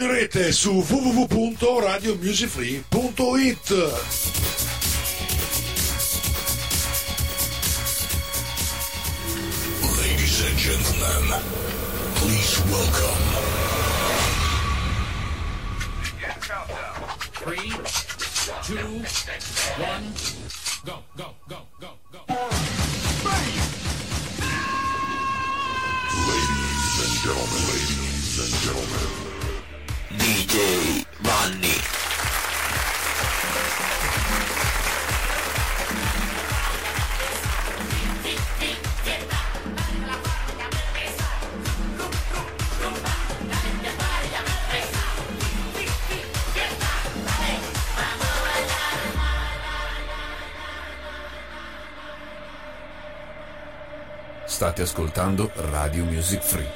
In rete su www.radiomusicfree.it. Ladies and gentlemen, please welcome. Three, two, one, State ascoltando Radio Music Free.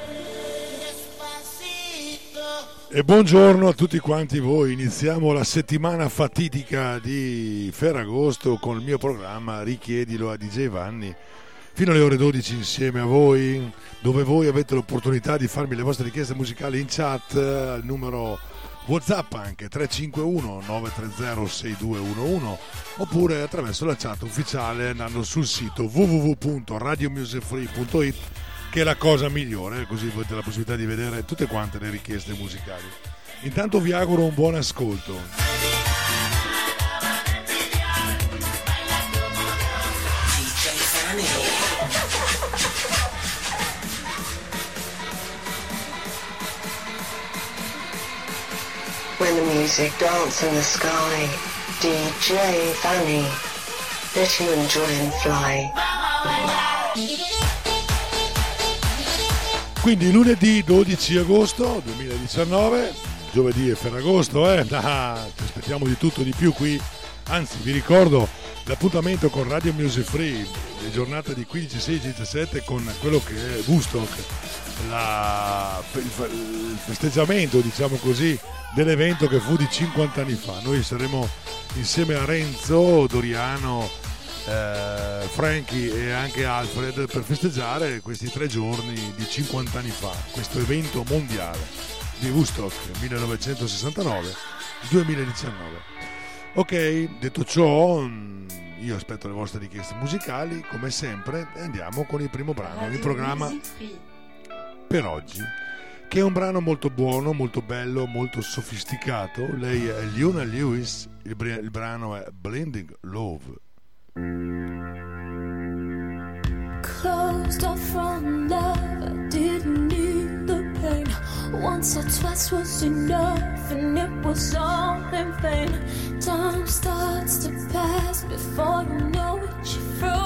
E buongiorno a tutti quanti voi. Iniziamo la settimana fatidica di Ferragosto con il mio programma Richiedilo a DJ Vanni fino alle ore 12 insieme a voi, dove voi avete l'opportunità di farmi le vostre richieste musicali in chat al numero WhatsApp anche 351 930 6211 oppure attraverso la chat ufficiale andando sul sito www.radiomusicfree.it che è la cosa migliore, così avete la possibilità di vedere tutte quante le richieste musicali. Intanto vi auguro un buon ascolto. When the music dance in the sky, DJ Fanny, let you enjoy and fly. Quindi lunedì 12 agosto 2019, giovedì è Ferragosto, eh? Ah, ci aspettiamo di tutto di più qui. Anzi, vi ricordo l'appuntamento con Radio Music Free, le giornate di 15, 16, 17 con quello che è Woodstock, la- il festeggiamento, diciamo così, dell'evento che fu di 50 anni fa. Noi saremo insieme a Renzo, Doriano, eh, Frankie e anche Alfred per festeggiare questi tre giorni di 50 anni fa, questo evento mondiale di Woodstock 1969-2019. Ok, detto ciò, mm, io aspetto le vostre richieste musicali, come sempre, e andiamo con il primo brano, il programma per oggi, che è un brano molto buono, molto bello, molto sofisticato. Lei è Leona Lewis, il, bri- il brano è Blending Love. Closed off from love, I didn't need the pain. Once or twice was enough, and it was all in vain. Time starts to pass before you know it, you're frozen.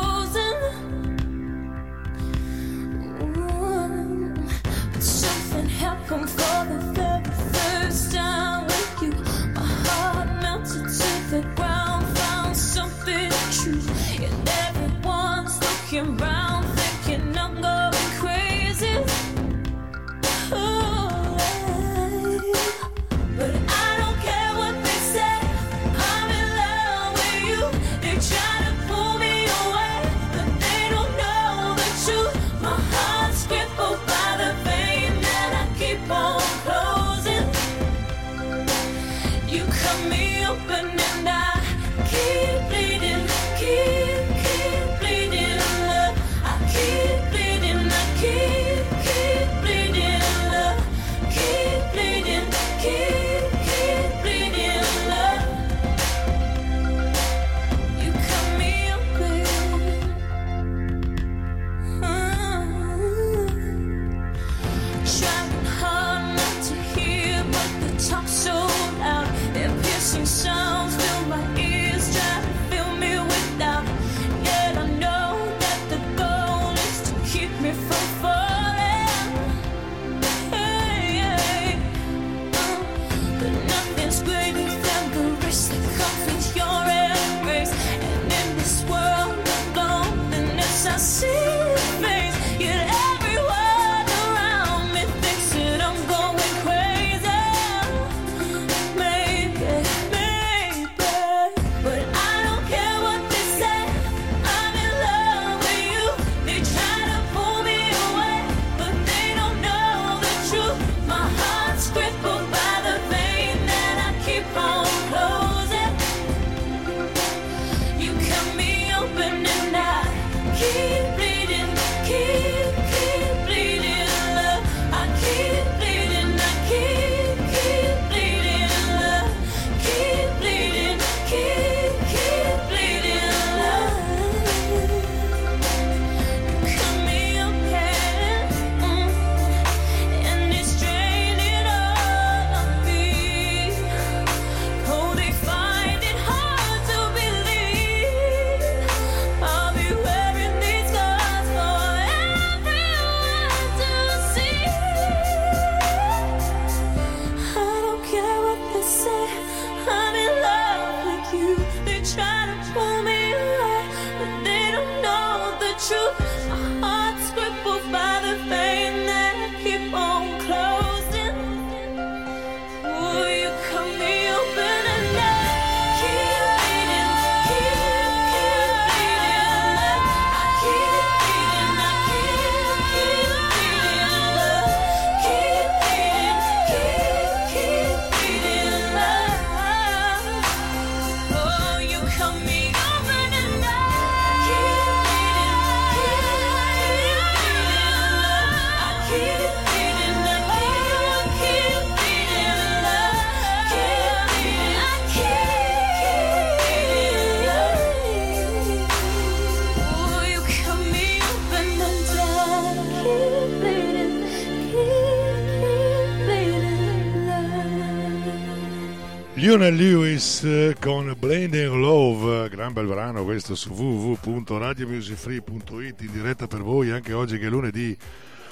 Lionel Lewis eh, con Blending Love, gran bel brano questo su www.radiomusicfree.it in diretta per voi anche oggi che è lunedì,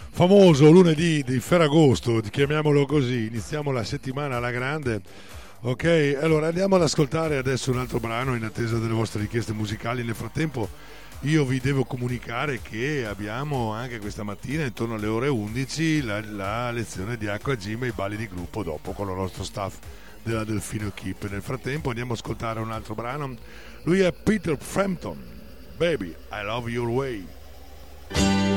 famoso lunedì di Ferragosto, chiamiamolo così, iniziamo la settimana alla grande. Ok, allora andiamo ad ascoltare adesso un altro brano in attesa delle vostre richieste musicali. Nel frattempo io vi devo comunicare che abbiamo anche questa mattina intorno alle ore 11 la, la lezione di acqua gym e i balli di gruppo dopo con il nostro staff della Delfino Keep. Nel frattempo andiamo ad ascoltare un altro brano. Lui è Peter Frampton. Baby, I love your way.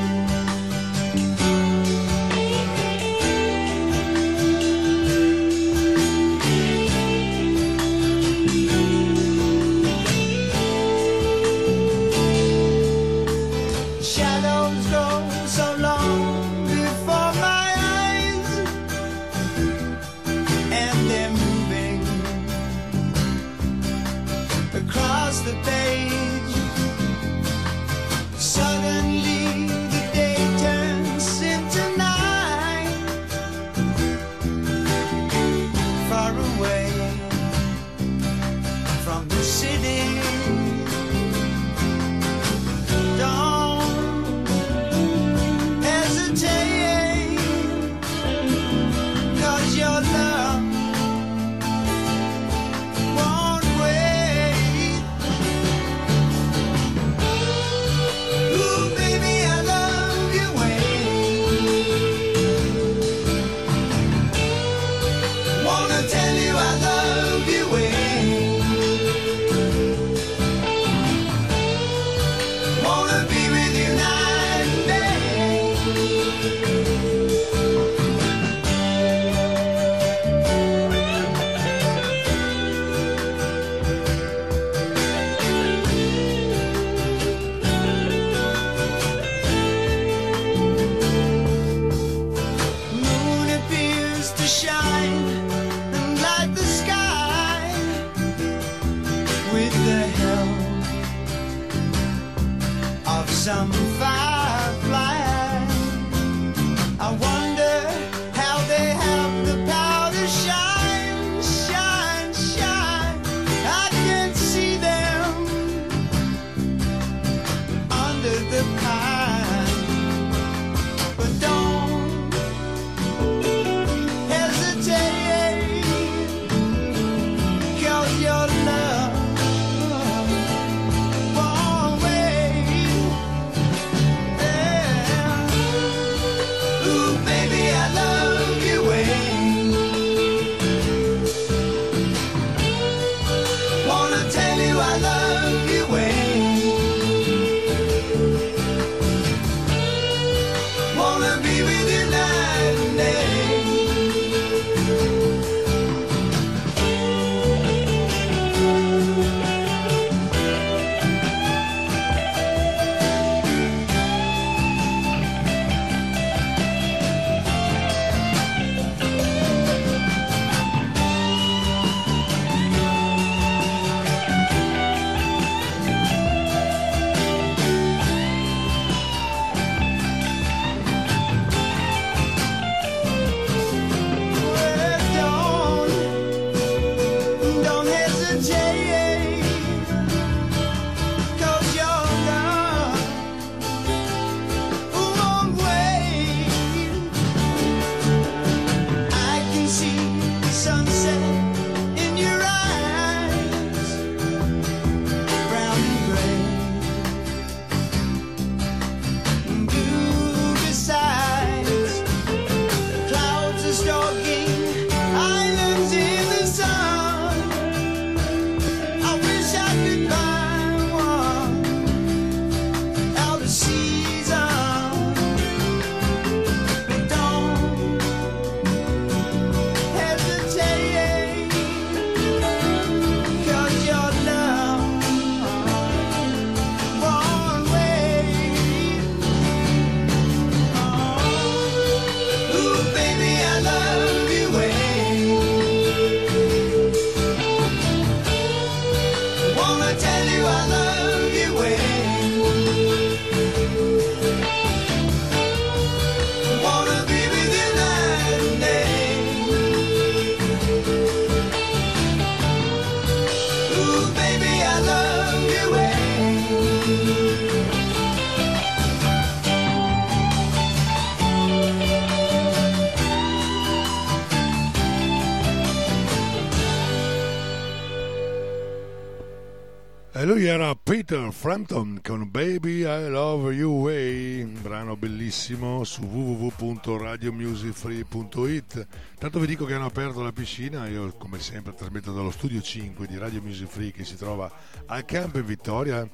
Lui era Peter Frampton con Baby I Love You Way, un brano bellissimo su www.radiomusicfree.it. Tanto vi dico che hanno aperto la piscina, io come sempre trasmetto dallo studio 5 di Radio Music Free che si trova al campo in Vittoria,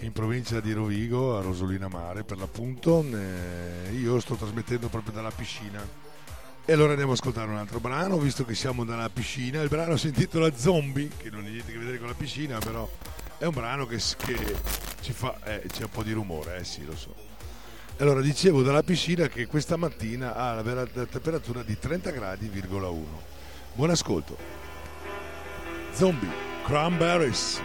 in provincia di Rovigo, a Rosolina Mare per l'appunto. Eh, io sto trasmettendo proprio dalla piscina. E allora andiamo ad ascoltare un altro brano, visto che siamo dalla piscina. Il brano si intitola Zombie, che non ha niente a che vedere con la piscina, però è un brano che, che ci fa. Eh, c'è un po' di rumore, eh sì, lo so. Allora, dicevo dalla piscina che questa mattina ha la, vera- la temperatura di 30 gradi,1. Buon ascolto. Zombie, Cranberries.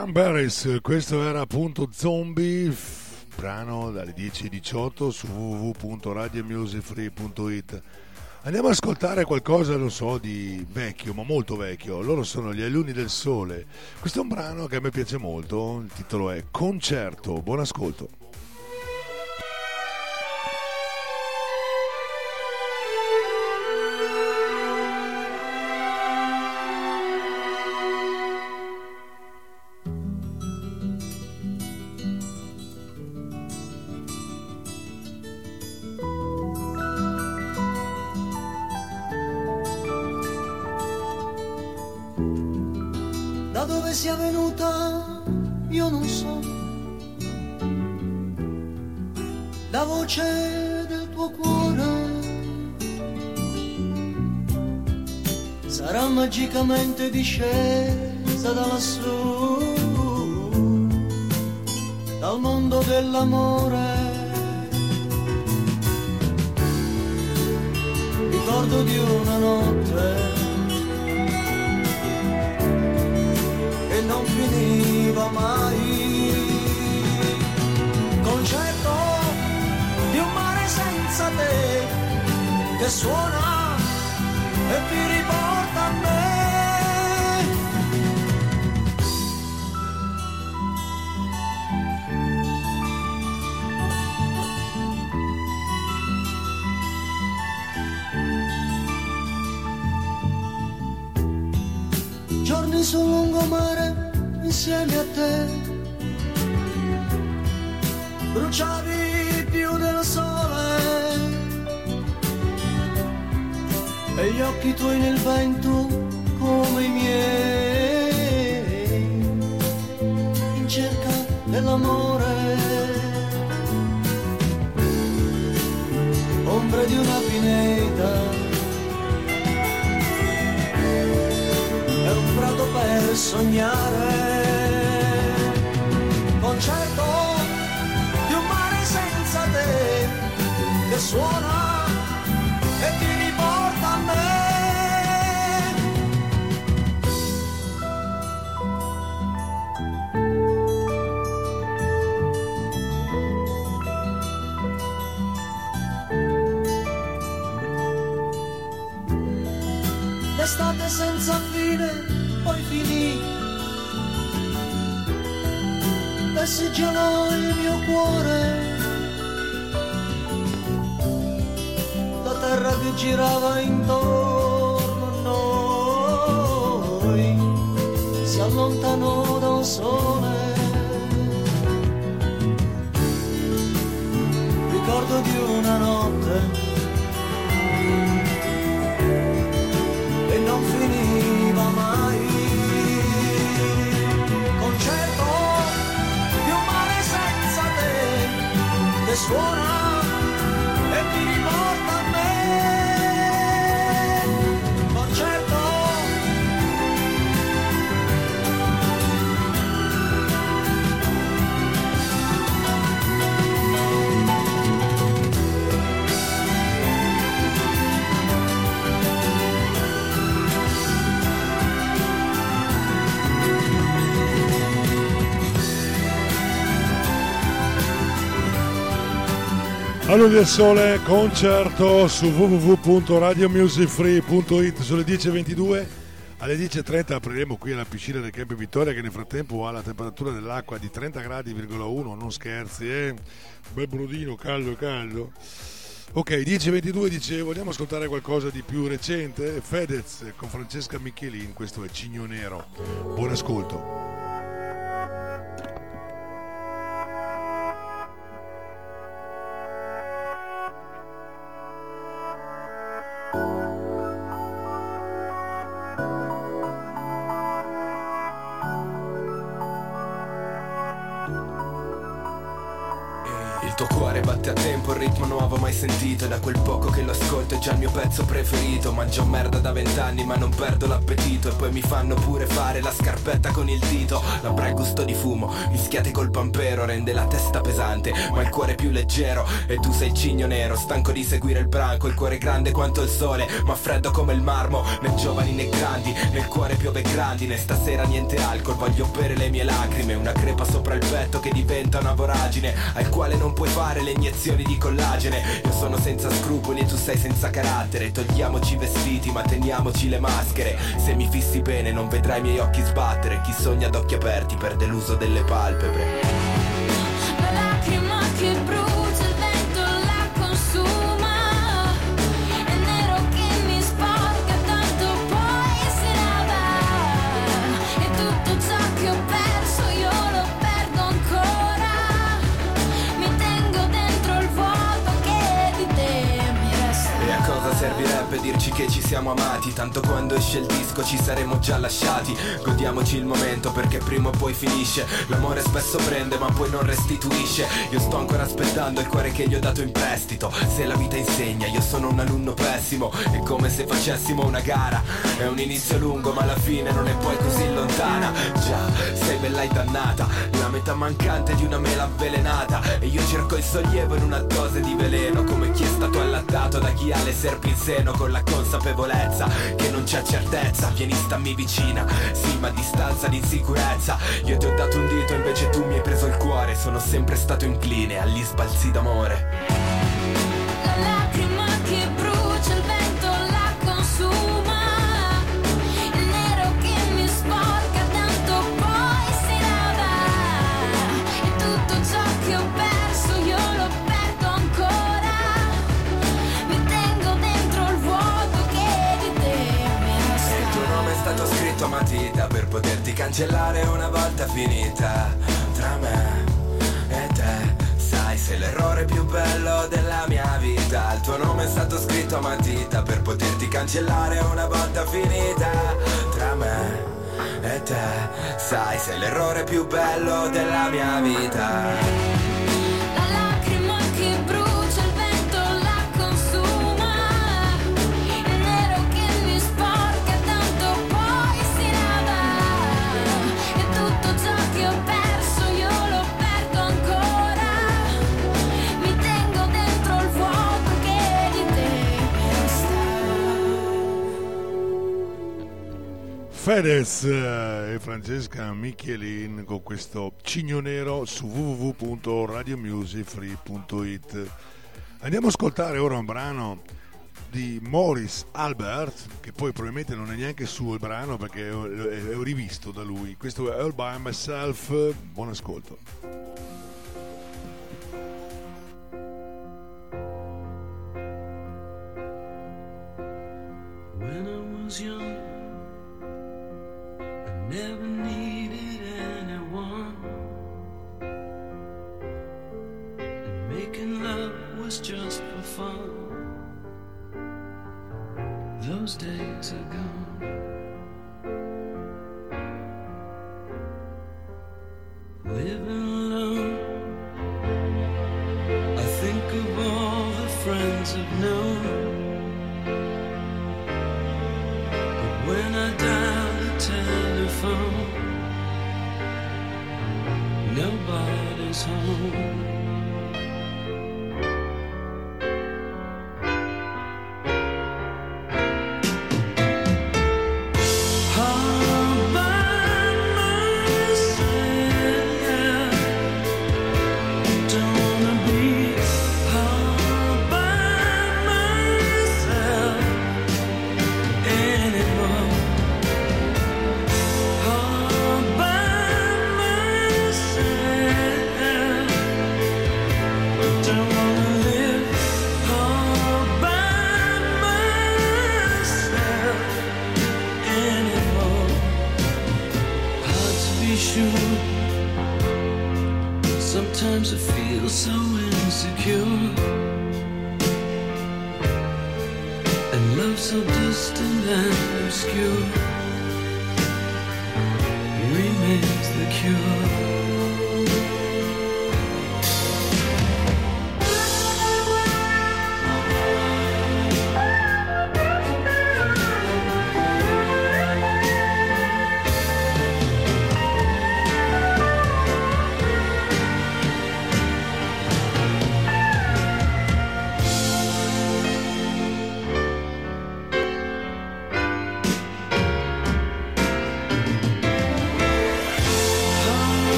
Cranberries, questo era appunto Zombie, brano dalle 10.18 su www.radiomusicfree.it. Andiamo ad ascoltare qualcosa, non so, di vecchio, ma molto vecchio. Loro sono gli Alunni del Sole. Questo è un brano che a me piace molto, il titolo è Concerto. Buon ascolto. clichés. Di una notte e non finiva mai. Concerto di un mare senza te che suona Alunni del Sole, concerto su www.radiomusicfree.it sulle 10.22 alle 10.30 apriremo qui alla piscina del Campo Vittoria che nel frattempo ha la temperatura dell'acqua di 30 gradi,1 non scherzi eh? bel brudino caldo caldo. Ok 10.22 dicevo vogliamo ascoltare qualcosa di più recente? Fedez con Francesca Michelin questo è Cigno Nero. Buon ascolto sentito da quel poco che lo ascolto è già il mio pezzo preferito. Mangio merda da vent'anni ma non perdo l'appetito. E poi mi fanno pure fare la scarpetta con il dito. Labbra e gusto di fumo, mischiate col pampero Rende la testa pesante, ma il cuore più leggero. E tu sei il cigno nero, stanco di seguire il branco. Il cuore grande quanto il sole, ma freddo come il marmo. Né giovani né grandi, nel cuore piove grandine Stasera niente alcol, voglio bere le mie lacrime. Una crepa sopra il petto che diventa una voragine Al quale non puoi fare le iniezioni di collagene Sono senza scrupoli e tu sei senza carattere. Togliamoci i vestiti ma teniamoci le maschere. Se mi fissi bene non vedrai i miei occhi sbattere. Chi sogna ad occhi aperti perde l'uso delle palpebre dirci che ci siamo amati. Tanto quando esce il disco ci saremo già lasciati. Godiamoci il momento perché prima o poi finisce. L'amore spesso prende ma poi non restituisce. Io sto ancora aspettando il cuore che gli ho dato in prestito. Se la vita insegna io sono un alunno pessimo. È come se facessimo una gara. È un inizio lungo ma la fine non è poi così lontana. Già, sei bella e dannata La metà mancante di una mela avvelenata. E io cerco il sollievo in una dose di veleno. Come chi è stato allattato da chi ha le serpi in seno Con la consapevolezza che non c'è certezza. Vieni stammi vicina, sì ma a distanza di insicurezza. Io ti ho dato un dito invece tu mi hai preso il cuore. Sono sempre stato incline agli sbalzi d'amore scritto a matita per poterti cancellare una volta finita tra me e te. Sai, sei l'errore più bello della mia vita. Il tuo nome è stato scritto a matita per poterti cancellare una volta finita tra me e te. Sai, sei l'errore più bello della mia vita. Fedez eh, e Francesca Michelin con questo cigno nero su www.radiomusicfree.it Andiamo ad ascoltare ora un brano di Morris Albert, che poi probabilmente non è neanche suo il brano perché è, rivisto da lui. Questo è All By Myself, buon ascolto. When I was young, never needed anyone. And making love was just for fun. Those days are gone. Living telephone, nobody's home.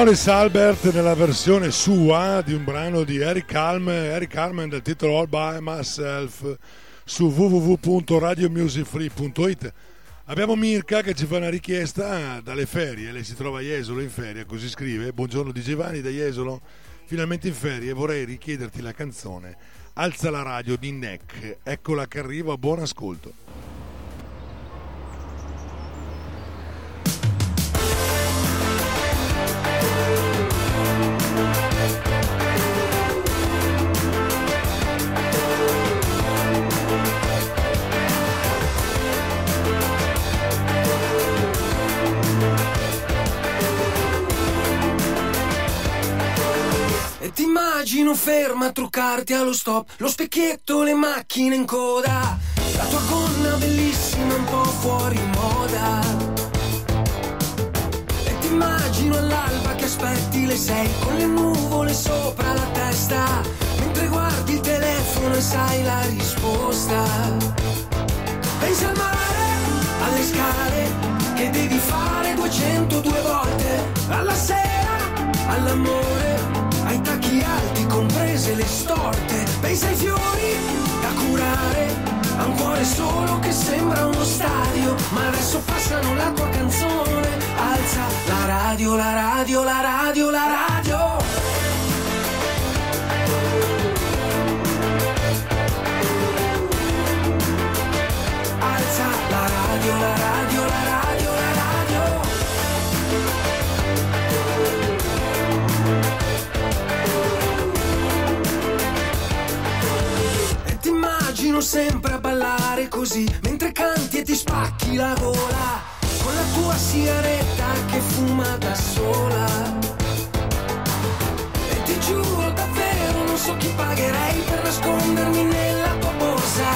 Morris Albert nella versione sua di un brano di Eric Calm, Eric Calm del titolo All By Myself su www.radiomusicfree.it. Abbiamo Mirka che ci fa una richiesta dalle ferie, lei si trova a Jesolo in ferie, così scrive, buongiorno di Giovanni da Jesolo, finalmente in ferie, vorrei richiederti la canzone Alza la radio di Neck, eccola che arriva, buon ascolto. Immagino ferma a truccarti allo stop, lo specchietto, le macchine in coda, la tua gonna bellissima un po' fuori moda. E ti immagino all'alba che aspetti le sei con le nuvole sopra la testa, mentre guardi il telefono e sai la risposta. Pensi al mare, alle scale che devi fare 202 volte, alla sera, all'amore alti, comprese le storte. Pensa ai fiori da curare, a un cuore solo che sembra uno stadio. Ma adesso passano la tua canzone. Alza la radio, la radio, la radio, la radio. Alza la radio, la radio, la radio. Immagino sempre a ballare così Mentre canti e ti spacchi la gola. Con la tua sigaretta che fuma da sola. E ti giuro davvero non so chi pagherei Per nascondermi nella tua borsa.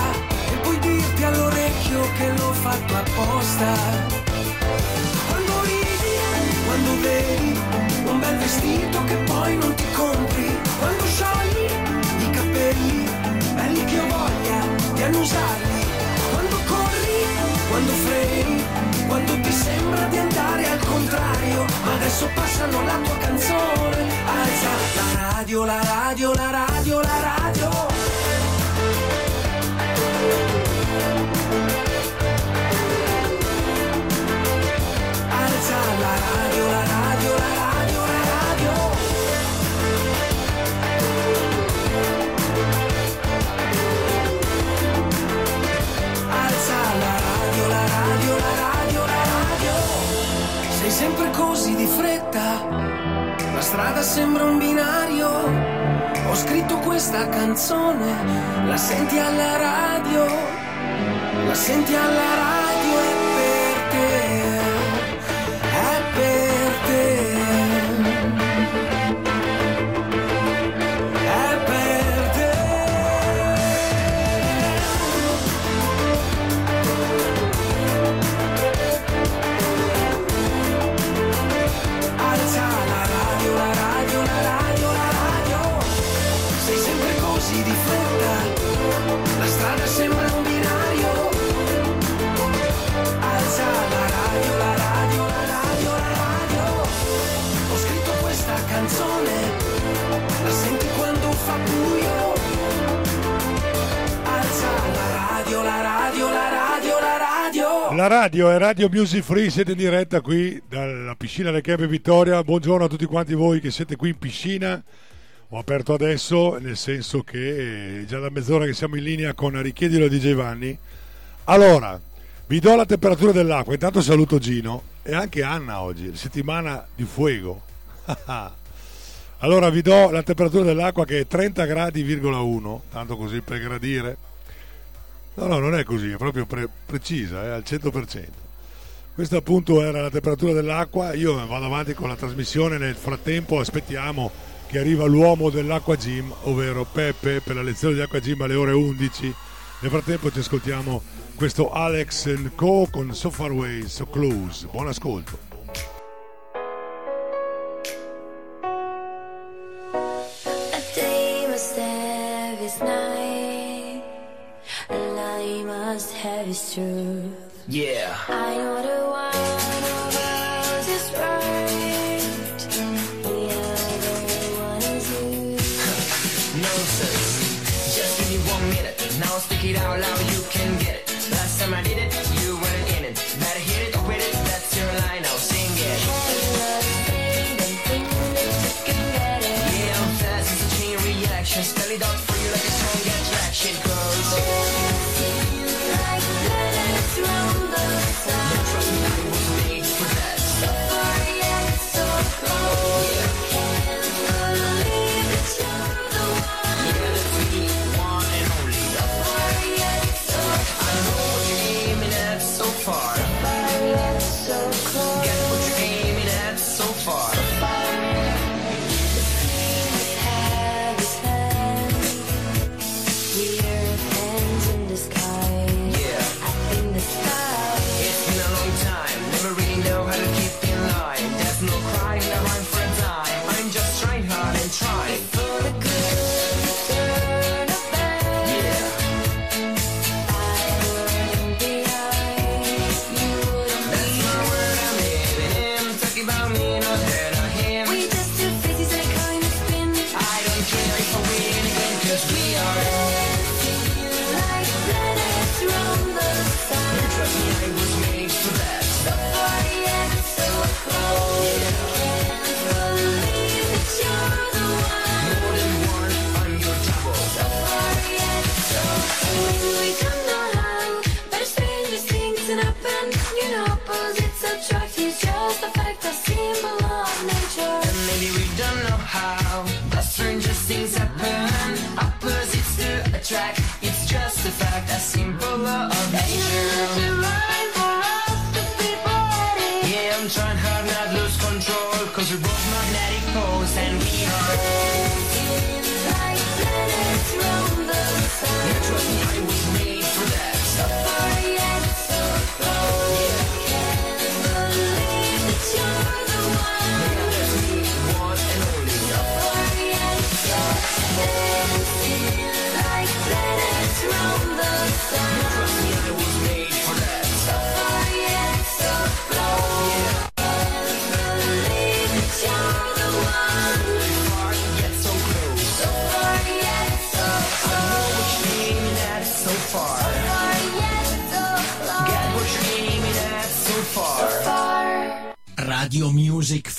E poi dirti all'orecchio che l'ho fatto apposta. Quando ridi, quando vedi Un bel vestito che poi non ti compri. Quando sciogli i capelli belli che ho voglia di annusarli. Quando corri, quando freni, quando ti sembra di andare al contrario, ma adesso passano la tua canzone. Alza la radio, la radio, la radio, la radio. Sempre così di fretta, la strada sembra un binario. Ho scritto questa canzone, la senti alla radio, la senti alla radio La radio è Radio Music Free, siete in diretta qui dalla piscina del Camp Vittoria. Buongiorno a tutti quanti voi che siete qui in piscina. Ho aperto adesso, nel senso che è già da mezz'ora che siamo in linea con Richiedilo di Giovanni. Allora, vi do la temperatura dell'acqua. Intanto saluto Gino e anche Anna oggi, settimana di fuego. allora vi do la temperatura dell'acqua che è 30 gradi,1, tanto così per gradire. No, no, non è così, è proprio pre- precisa, è al 100%. Questa appunto era la temperatura dell'acqua, io vado avanti con la trasmissione, nel frattempo aspettiamo che arriva l'uomo dell'acqua gym, ovvero Peppe per la lezione di acqua gym alle ore 11. Nel frattempo ci ascoltiamo questo Alex Co con So Far Away, So Close. Buon ascolto. heaviest truth. Yeah. I know the one of us is right. The other one is you. Just give me one minute. Now I'll it out loud. You can get it. Last time I did it, you weren't in it. Better hit it, quit it. That's your line. Sing it. Spell it out for you like a strong attraction.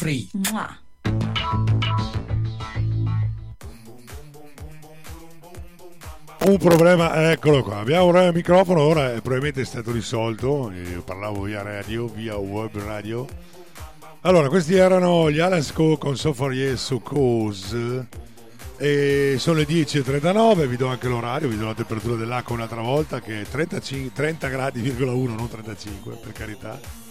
Free. Mwah. Un problema, eccolo qua. Abbiamo un microfono, ora è probabilmente è stato risolto. Io parlavo via radio, via web radio. Allora, questi erano gli Alasco con Soforie su Cause. E sono le 10.39, vi do anche l'orario, vi do la temperatura dell'acqua un'altra volta che è 35, 30 gradi,1, non 35, per carità.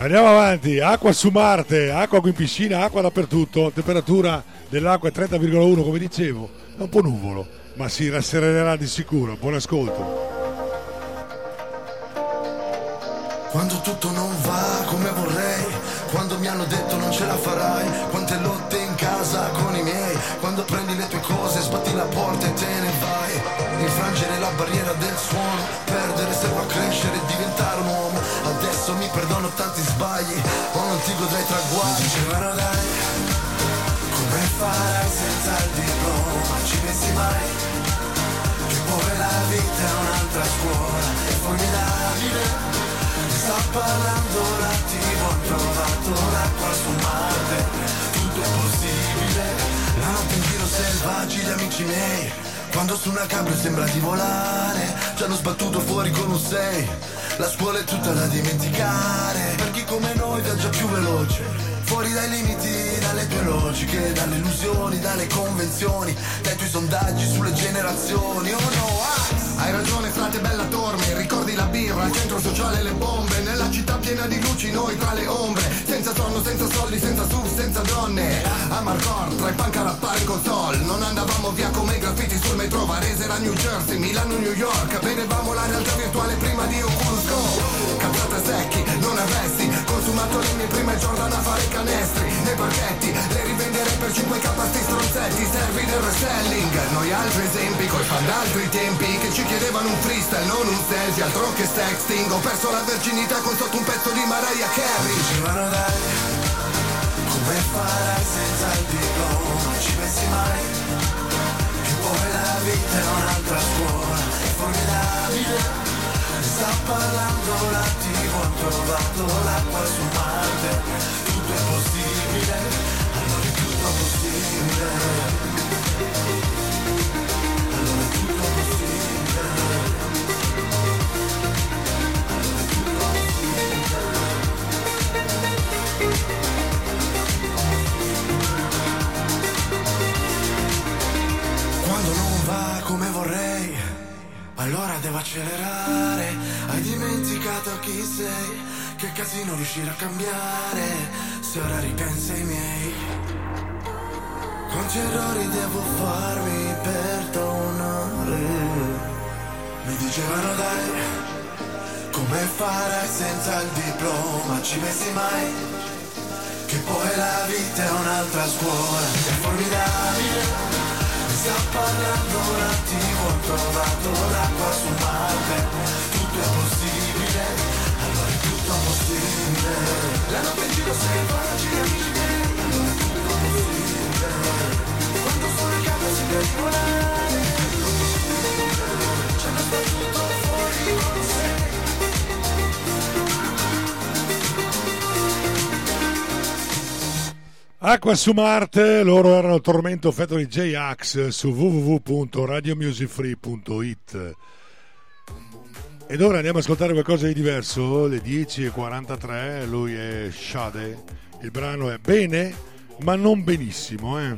Andiamo avanti, acqua su Marte, acqua qui in piscina, acqua dappertutto, temperatura dell'acqua è 30,1 come dicevo, è un po' nuvolo, ma si rasserenerà di sicuro, buon ascolto. Quando tutto non va come vorrei, quando mi hanno detto non ce la farai, quante lotte casa con i miei, quando prendi le tue cose, sbatti la porta e te ne vai, infrangere la barriera del suono, perdere serve a crescere e diventare un uomo, adesso mi perdono tanti sbagli, o non ti godrei traguardi, dicevano dai, come farai senza il diploma, ci pensi mai? Che poi la vita è un'altra scuola, è formidabile. Sta parlando la TV, ho trovato l'acqua su Marte, tutto possibile. Notte in giro selvaggi gli amici miei, quando su una cabrio sembra di volare, ci hanno sbattuto fuori con un 6. La scuola è tutta da dimenticare, per chi come noi viaggia più veloce. Fuori dai limiti, dalle tue logiche, dalle illusioni, dalle convenzioni, dai tuoi sondaggi sulle generazioni. Oh no, ah! hai ragione, frate bella torme, ricordi la birra, il centro sociale, le bombe, nella città piena di luci, noi tra le ombre, senza sonno, senza soldi, senza SUV, senza donne. A Marcor, tra i punk a rappare console, non andavamo via come i graffiti sul metro, Varese era New Jersey, Milano, New York, vedevamo la realtà virtuale prima di Oculus Go. Cazzate secchi, non arresti, Mazzolini prima e Jordan a fare i canestri. Nei parchetti, le rivenderei per 5k sti stronzetti. Servi del reselling, noi altri esempi Coi fan d'altri tempi che ci chiedevano un freestyle Non un selfie, altro che sexting Ho perso la verginità con sotto un pezzo di Mariah Carey. Dicevano dai, come farai senza il diploma? Non ci pensi mai, che poi la vita è un'altra scuola? È formidabile sta parlando la TV, ho trovato l'acqua su Marte. Tutto è possibile, allora è tutto possibile. Allora devo accelerare. Hai dimenticato chi sei, che casino riuscire a cambiare. Se ora ripensi ai miei, quanti errori devo farmi perdonare. Mi dicevano dai, come farai senza il diploma? Ci pensi mai? Che poi la vita è un'altra scuola, è formidabile. Sta parlando la TV, ho trovato l'acqua su Marte. Tutto è possibile, allora è tutto possibile. La notte in giro sei facile, amici. Allora è tutto possibile. Quando sono in casa si deve volare. C'è tutto fuori Acqua su Marte, loro erano Tormento Factory J-Ax su www.radiomusicfree.it ed ora andiamo ad ascoltare qualcosa di diverso, le 10.43, lui è Shade, il brano è Bene, ma non benissimo, eh.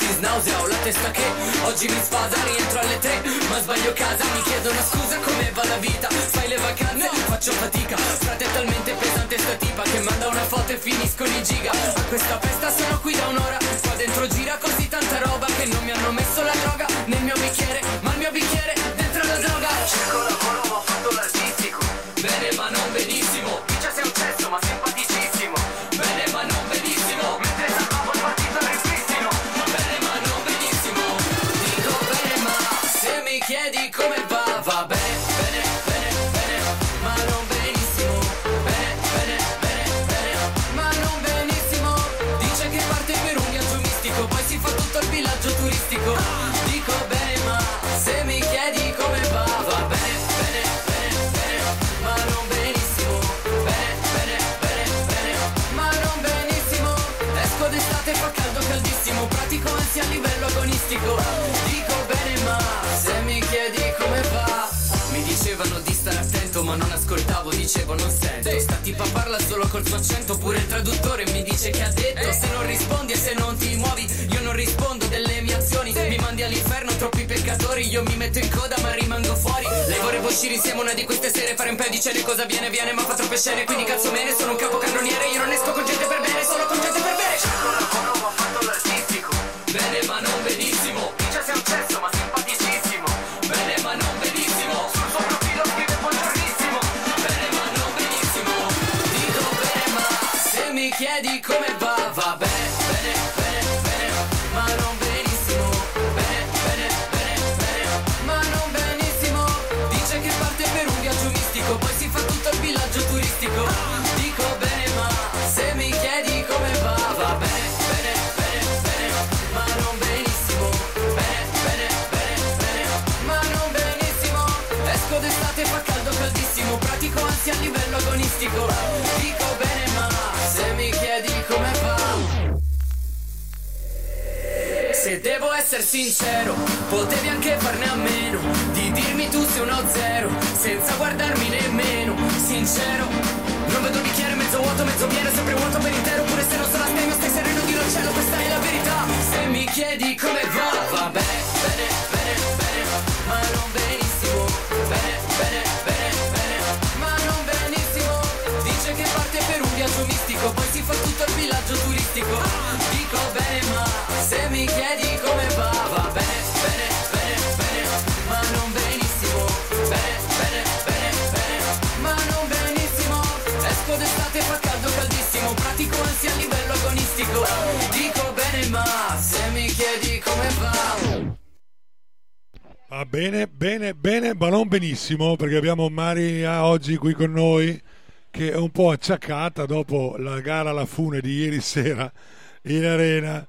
Is nausea Ho la testa che oggi mi sfasa Rientro alle tre, ma sbaglio casa Mi chiedono scusa come va la vita? Fai le vacanze, faccio fatica Frate è talmente pesante sta tipa Che manda una foto e finiscono i giga. A questa festa sono qui da un'ora Qua dentro gira così tanta roba Che non mi hanno messo la droga nel mio bicchiere Ma il mio bicchiere dentro la droga. Cerco lavoro ma ho fatto l'artistico. Bene ma non benissimo Dicevo non sento Sta tipa parla solo col suo accento Pure il traduttore mi dice che ha detto Se non rispondi e se non ti muovi Io non rispondo delle mie azioni Mi mandi all'inferno troppi peccatori Io mi metto in coda ma rimango fuori Lei vorrebbe uscire insieme una di queste sere Fare un paio di cene cosa viene viene ma fa troppe scene Quindi cazzo me ne sono un capocannoniere Io non esco con gente per bene Sono con gente per Bene chiedi come essere sincero, potevi anche farne a meno Di dirmi tu sei uno zero, senza guardarmi nemmeno Sincero, non vedo il bicchiere mezzo vuoto, mezzo pieno Sempre vuoto per intero, pure se non sono astemio Stai sereno, dillo al cielo, questa è la verità. Se mi chiedi come va, va bene, bene, bene, bene Ma non benissimo, bene, bene, bene, bene Ma non benissimo. Dice che parte per un viaggio mistico Poi si fa tutto il villaggio turistico. Dico bene Va bene, bene, bene, ma non benissimo perché abbiamo Maria oggi qui con noi che è un po' acciaccata dopo la gara alla fune di ieri sera in arena.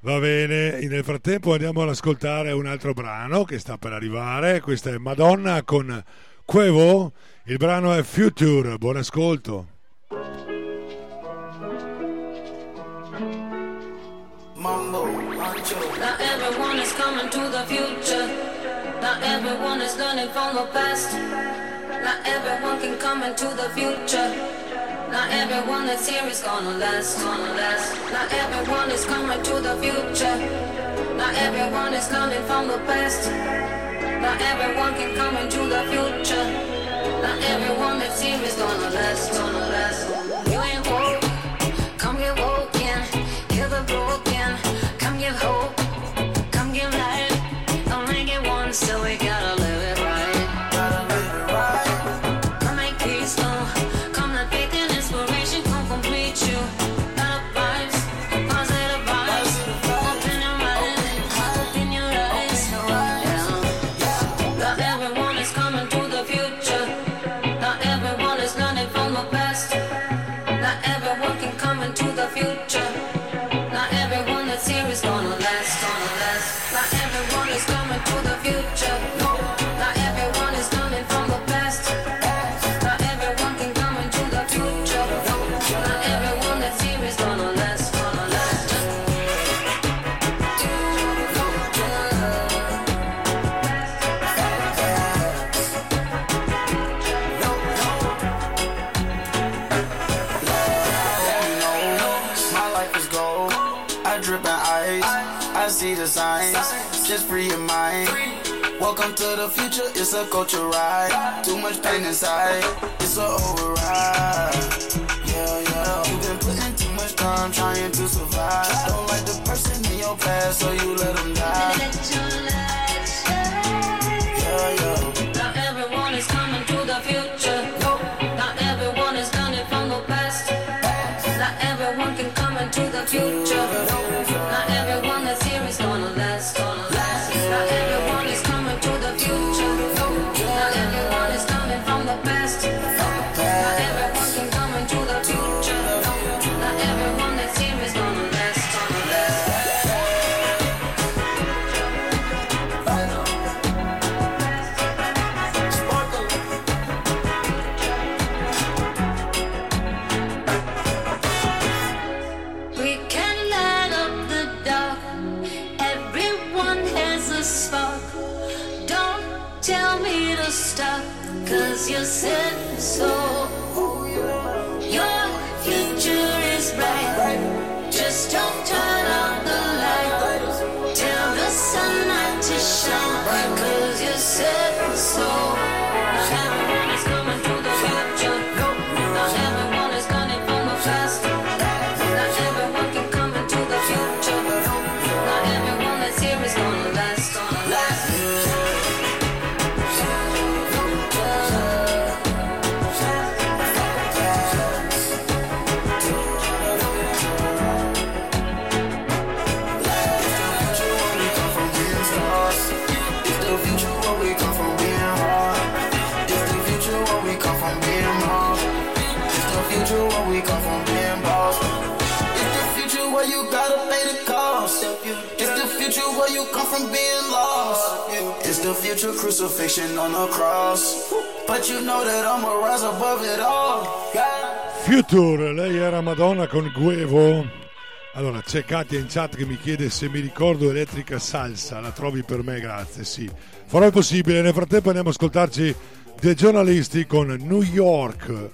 Va bene, nel frattempo andiamo ad ascoltare un altro brano che sta per arrivare. Questa è Madonna con Quevo. Il brano è Future. Buon ascolto. Mambo, macho. Not everyone is learning from the past. Not everyone can come into the future. Not everyone that's here is gonna last, gonna last. Not everyone is coming to the future. Not everyone is learning from the past. Not everyone can come into the future. Not everyone that's here is gonna last, gonna last. You ain't woke, come get woken. Hear the broken, come give hope, Welcome to the future. It's a culture ride. Too much pain inside. It's a override. Yeah, yeah. You've been putting too much time trying to survive. Don't like the person in your past, so you let them die. Yeah, yeah. Not everyone is coming to the future. No, not everyone is learning from the past. Not everyone can come into the future. The future crucifixion on the cross. But you know that I'ma rise above it all. Future, lei era Madonna con Guevo. Allora, c'è Katia in chat che mi chiede se mi ricordo Elettrica Salsa, la trovi per me, grazie, sì. Farò il possibile, nel frattempo andiamo ad ascoltarci dei giornalisti con New York.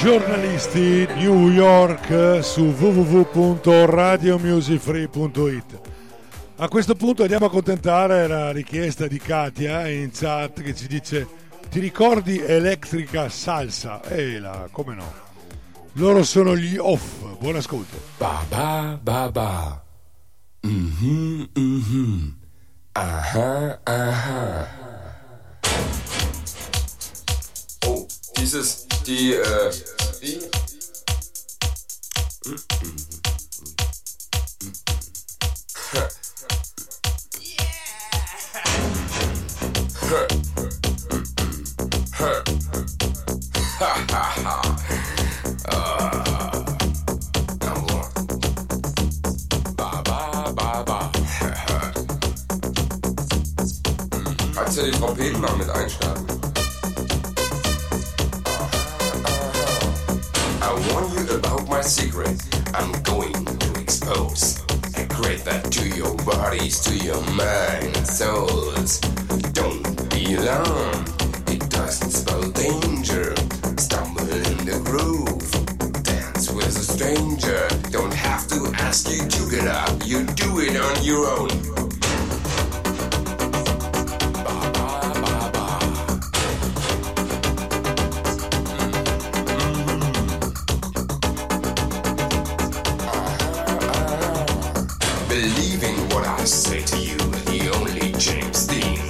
Giornalisti New York su www.radiomusicfree.it A questo punto andiamo a accontentare la richiesta di Katia in chat che ci dice ti ricordi Electrica Salsa? E la, come no? Loro sono gli off, buon ascolto. Ba ba ba ba. Mhm mhm. Aha aha. Oh, dieses die äh die Kannst du die Trompeten mal mit einstarten? I warn you about my secret. I'm going to expose. I create that to your bodies, to your mind souls. Don't be alarmed. It doesn't spell danger. Stumble in the groove. Dance with a stranger. Don't have to ask you to get up. You do it on your own. James Dean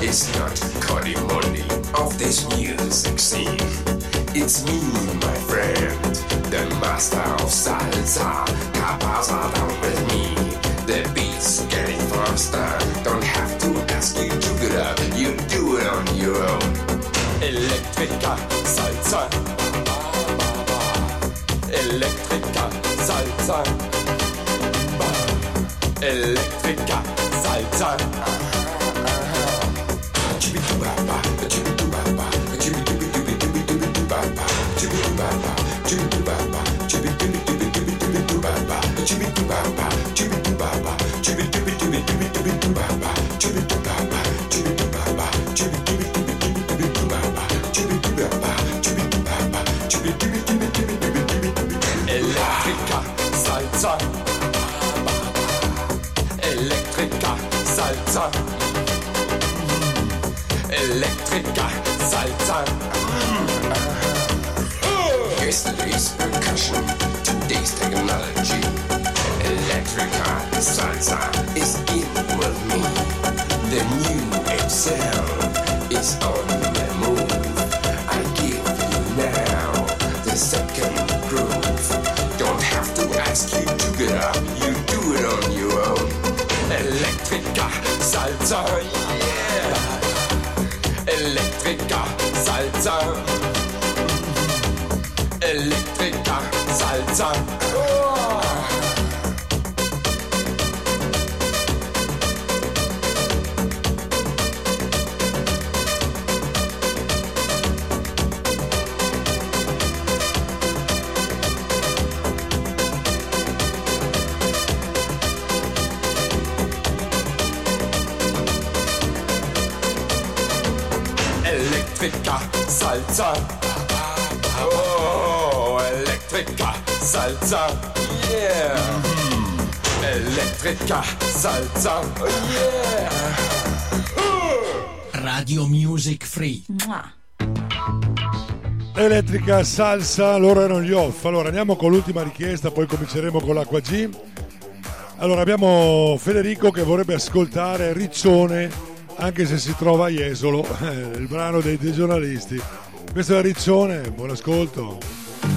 is not Cody Monday of this music scene. It's me, my friend, the master of salsa. Capasa down with me. The beat's getting faster. Don't have to ask you to get up. You do it on your own. Electrica salsa. Electrica salsa. Electrica salsa. Elettrica Salsa. Mm. Yesterday's percussion, today's technology. Electrica Salsa is in with me. The new sound is on Salsa. Electrica Salsa. Salsa. Oh, Electrica Salsa. Yeah. Electrica Salsa. Yeah. Radio Music Free. Elettrica salsa, loro erano gli off. Allora andiamo con l'ultima richiesta, poi cominceremo con l'acqua G. Allora abbiamo Federico che vorrebbe ascoltare Riccione, anche se si trova a Jesolo, il brano dei, dei giornalisti. Questo è Riccione, buon ascolto. Le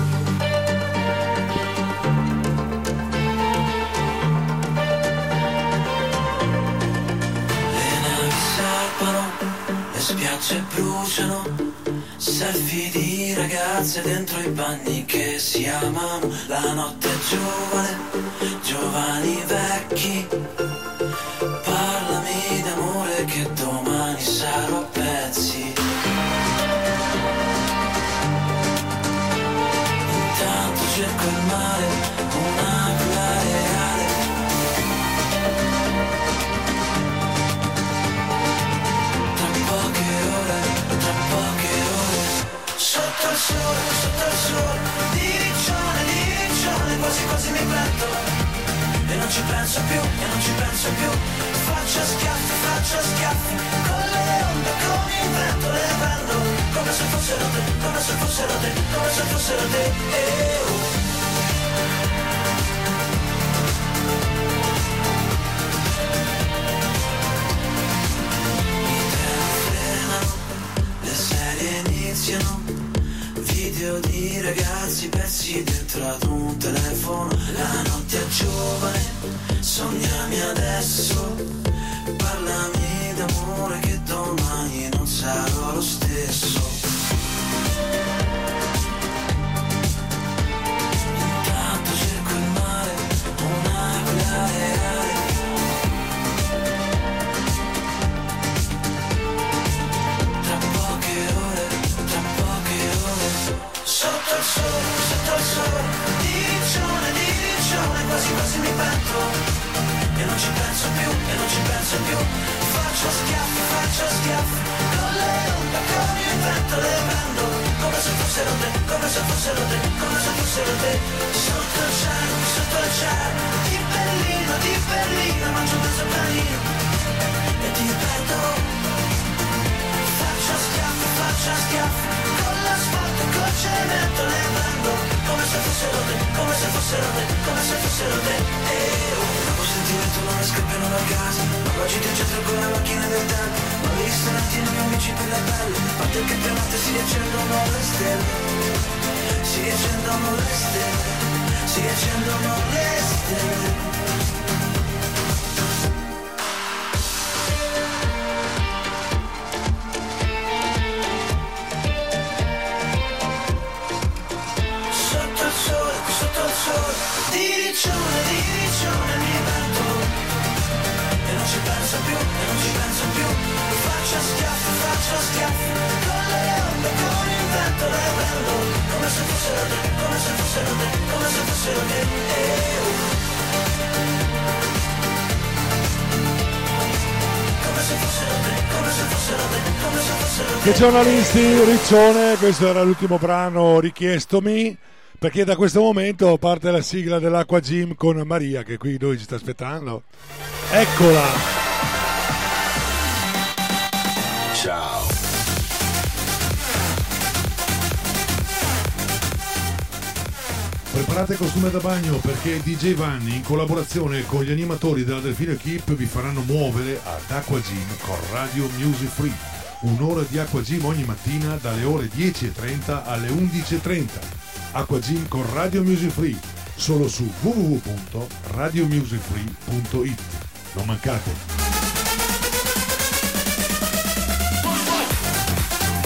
navi salpano, le spiagge bruciano, selfie di ragazze dentro i bagni che si amano, la notte è giovane, giovani vecchi, parlami d'amore che domani sarò a pezzi. Il sole, sotto il sole Di riccione, di riccione Quasi quasi mi prendo E non ci penso più, e non ci penso più Faccio schiaffi, faccio schiaffi Con le onde, con il vento le prendo Come se fossero te, come se fossero te Come se fossero te eh, oh. Serie iniziano Video di ragazzi persi dentro ad un telefono. La notte è giovane, sognami adesso. Parlami d'amore che domani non sarò lo stesso sotto il sole Di riccione, di riccione Quasi quasi mi pento. E non ci penso più, e non ci penso più. Faccio schiaffi, faccio schiaffi Con le onde, con il vento le prendo. Come se fossero te, come se fossero te Come se fossero te. Sotto il cielo, sotto il cielo. Di Berlino, di Berlino Mangio un pezzo panino. E ti perdo Faccio schiaffi, faccio schiaffi Con l'asfalto, col cemento le prendo Come se fossero te, come se fossero te Come se fossero te. Eh, oh. Dopo sentimento non scappano da casa Ma oggi ti centro con la macchina del tempo Ma i ristoranti e i miei amici per la pelle Parte il campionato e si riaccendono le stelle. Si riaccendono le stelle Si riaccendono le stelle riccione, di riccione mi vento E non ci penso più, e non ci penso più. Faccio schiaffi, faccio schiaffi Con le onde, con il vento le prendo Come se fossero te, come se fossero te Come se fossero te. Eh. Come se fossero te, come se fossero te Come se fossero te. Che giornalisti, Riccione, questo era l'ultimo brano richiestomi. Perché da questo momento parte la sigla dell'Acqua Gym con Maria che qui noi ci sta aspettando. Eccola! Ciao. Preparate costume da bagno perché DJ Vanni in collaborazione con gli animatori della Delfino Equip vi faranno muovere ad Acqua Gym con Radio Music Free. Un'ora di Acqua Gym ogni mattina dalle ore 10.30 alle 11.30. Acqua Gym con Radio Music Free solo su www.radiomusicfree.it. Non mancate!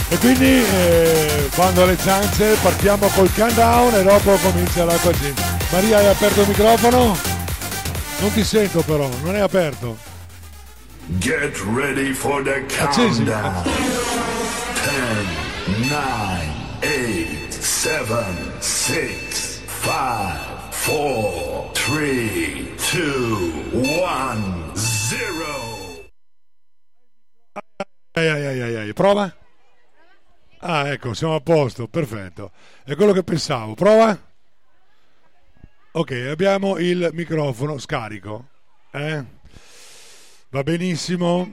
E quindi eh, bando alle ciance, partiamo col countdown e dopo comincia l'acqua gym. Maria hai aperto il microfono? Non ti sento però, non è aperto. Get ready for the countdown. 10, 9, 8, 7, 6, 5, 4, 3, 2, 1, 0. Ai, ai, ai, ai, ai. Prova? Ah, ecco, siamo a posto, perfetto. È quello che pensavo. Prova? Ok, abbiamo il microfono scarico. Eh? Va benissimo.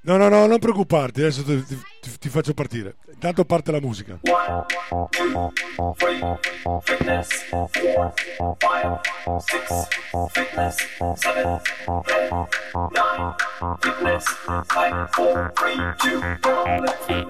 No, no, no, non preoccuparti, adesso ti, ti- ti faccio partire. Intanto parte la musica. Sì.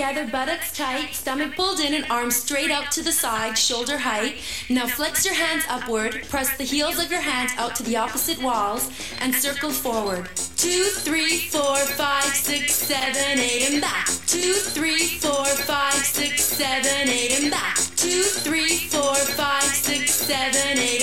Together, buttocks tight, stomach pulled in, and arms straight up to the side, shoulder height. Now flex your hands upward, press the heels of your hands out to the opposite walls, and circle forward. Two, three, four, five, six, seven, eight, and back. Two, three, four, five, six, seven, eight, and back. Two, three, four, five, six, seven, eight,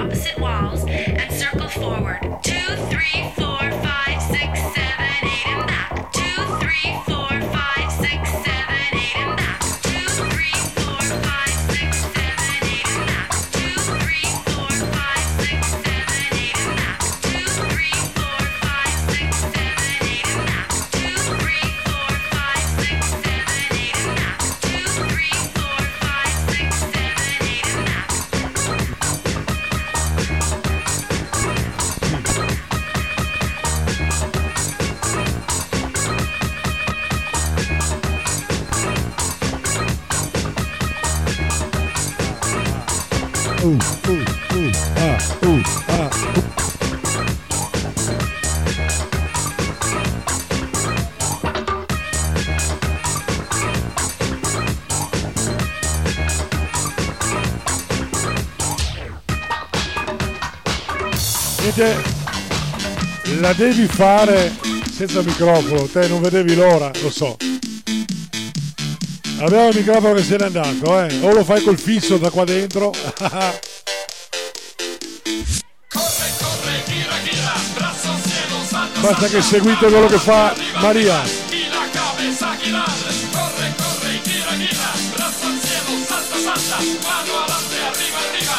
opposite walls. devi fare senza microfono, te non vedevi l'ora, lo so. Abbiamo il microfono che se n'è andato, eh. O lo fai col fisso da qua dentro. Basta che seguite quello che fa Maria.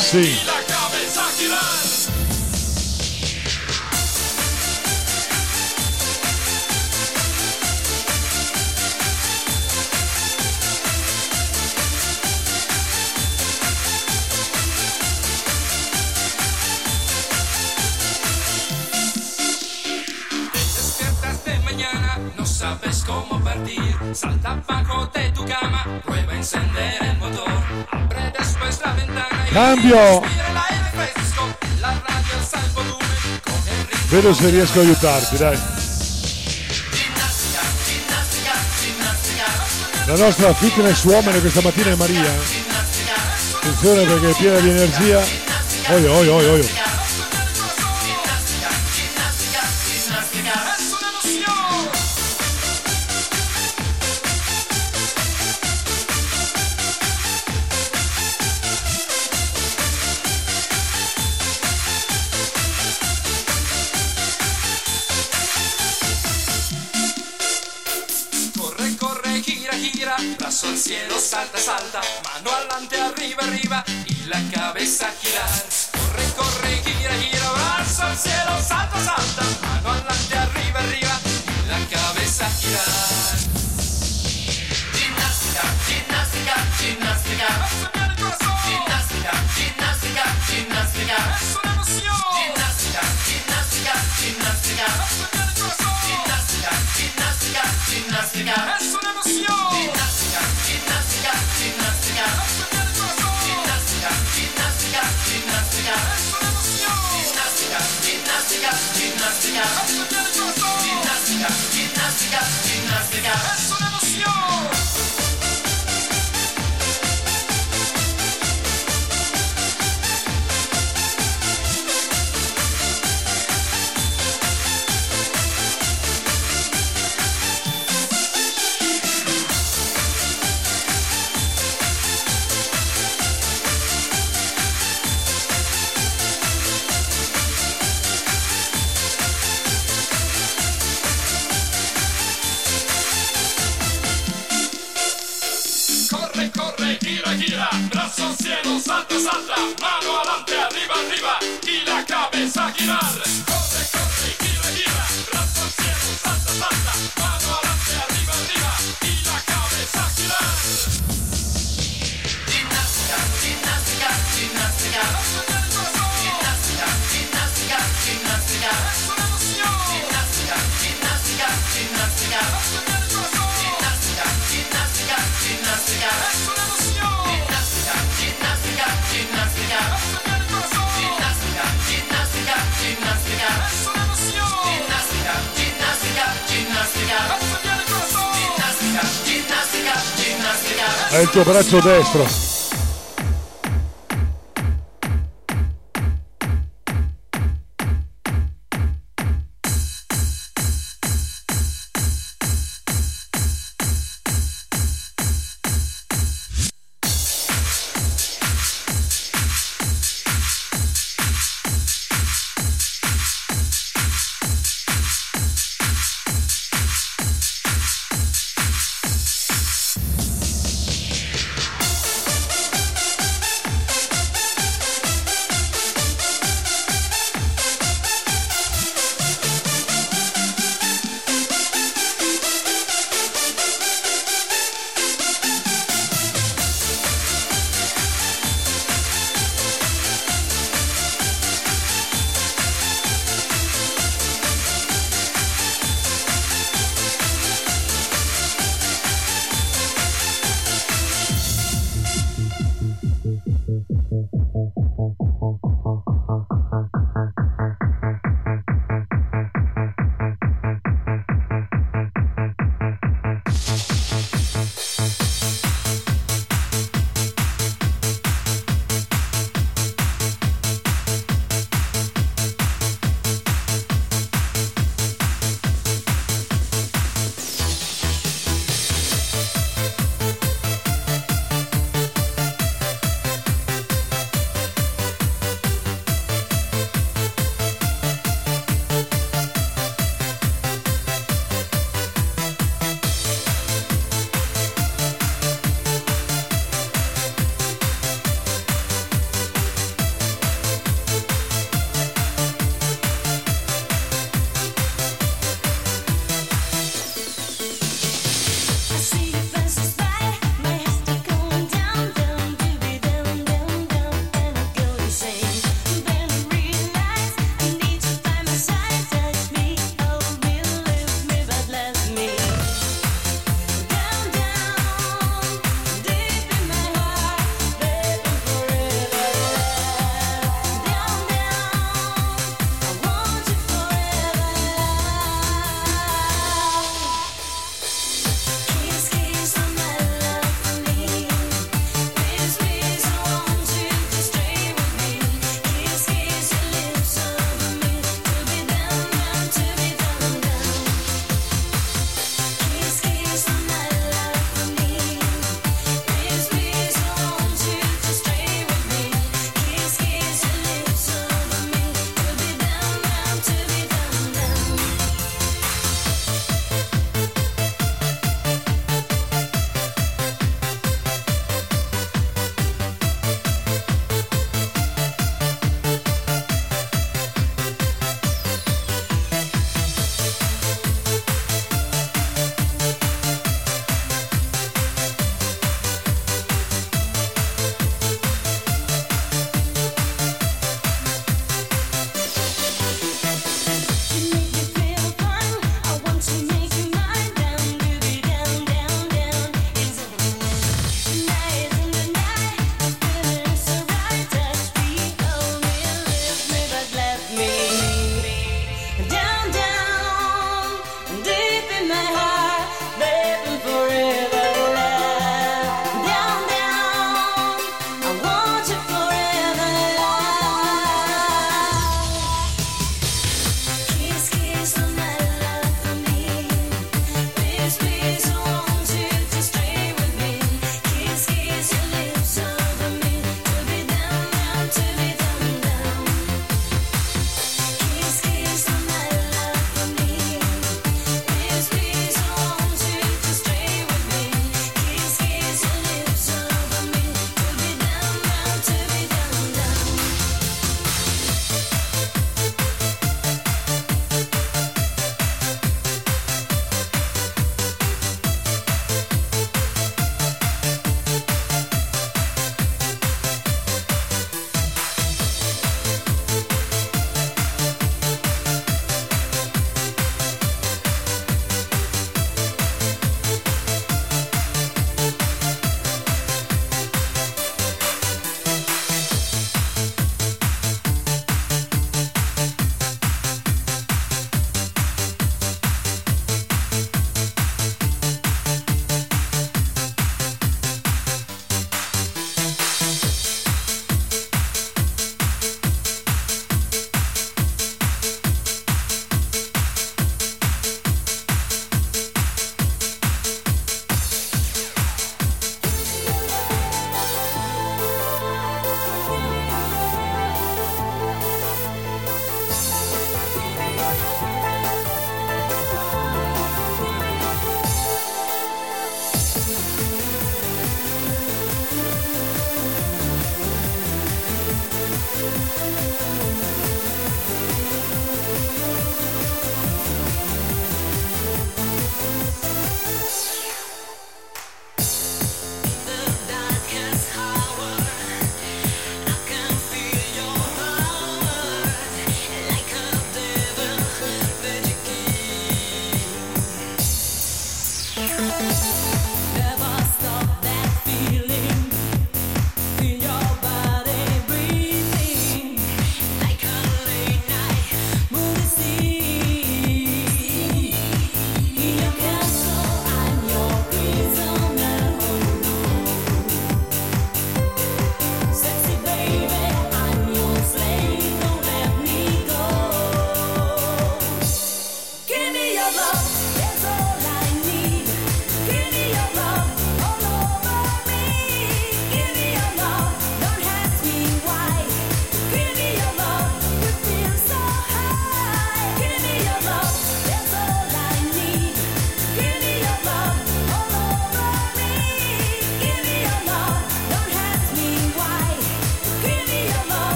Sì. salta Al tabaco de tu cama, prueba a encender el motor. Abre después la ventana y cambio. El aire fresco, la radio el volumen con el ritmo. Vedo se riesco a aiutarti, dai. La nostra fitness woman questa mattina è Maria. Attenzione perché è piena di energia. Oio, oio, oio, oio. música, gimnástica, es una emoción. destro, destro.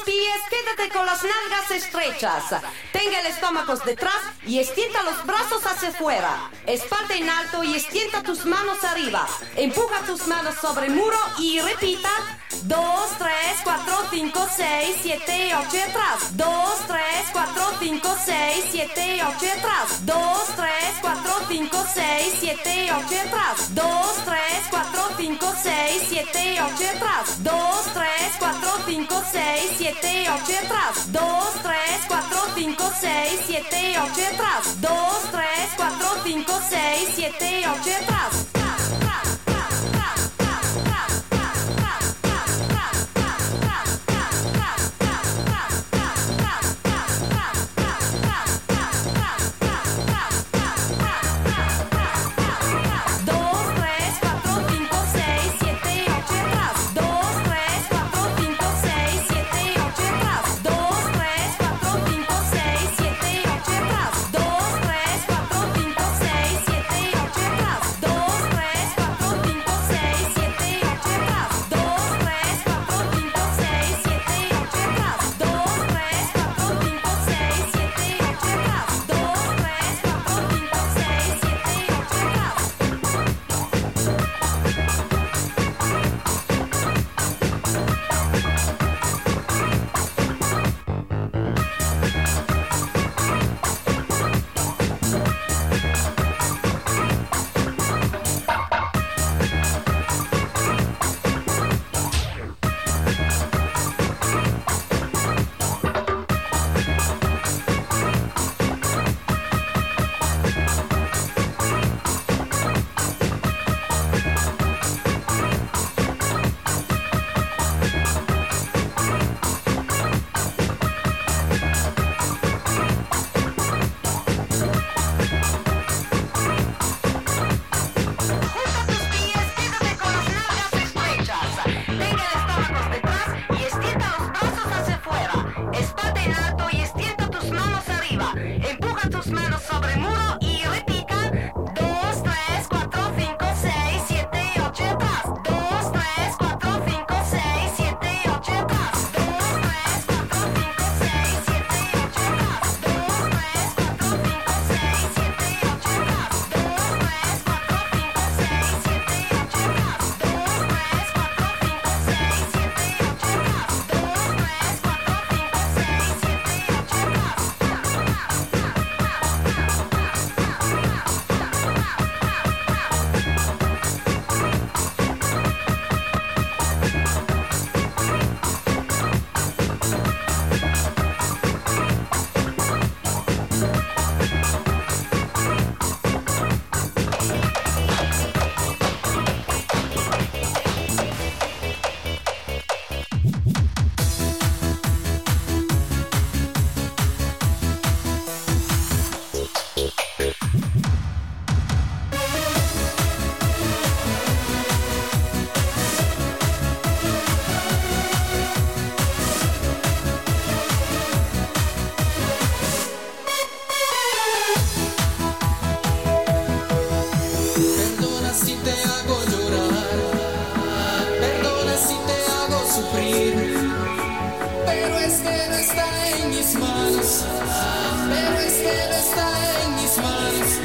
pies, quédate con las nalgas estrechas. Tenga el estómago detrás y extienda los brazos hacia afuera. Espalda en alto y extienda tus manos arriba. Empuja tus manos sobre el muro y repita. Dos, 4, 5, 6, 7, 8 y atrás. 2, 3, 4, 5, 6, 7, 8 y atrás. 2, 3, 4, 5, 6, 7, 8 y atrás. 2, 3, 4, 5, 6, 7, 8 y atrás. 2, 3, 4, 5, 6, 7, 8 y atrás. 2, 3, 4, 5, 6, 7, 8 y atrás. 2, 3, 4, 5, 6, 7, 8 y atrás.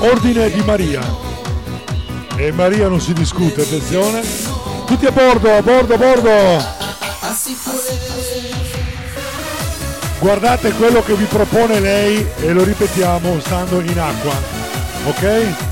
Ordine di Maria. E Maria non si discute, attenzione. Tutti a bordo, a bordo, a bordo. Guardate quello che vi propone lei e lo ripetiamo stando in acqua. Ok?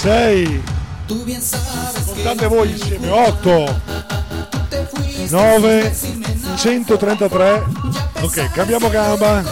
Sei, Tú bien sabes que contate voi insieme, otto, nove, 133, ok, cambiamo gamba,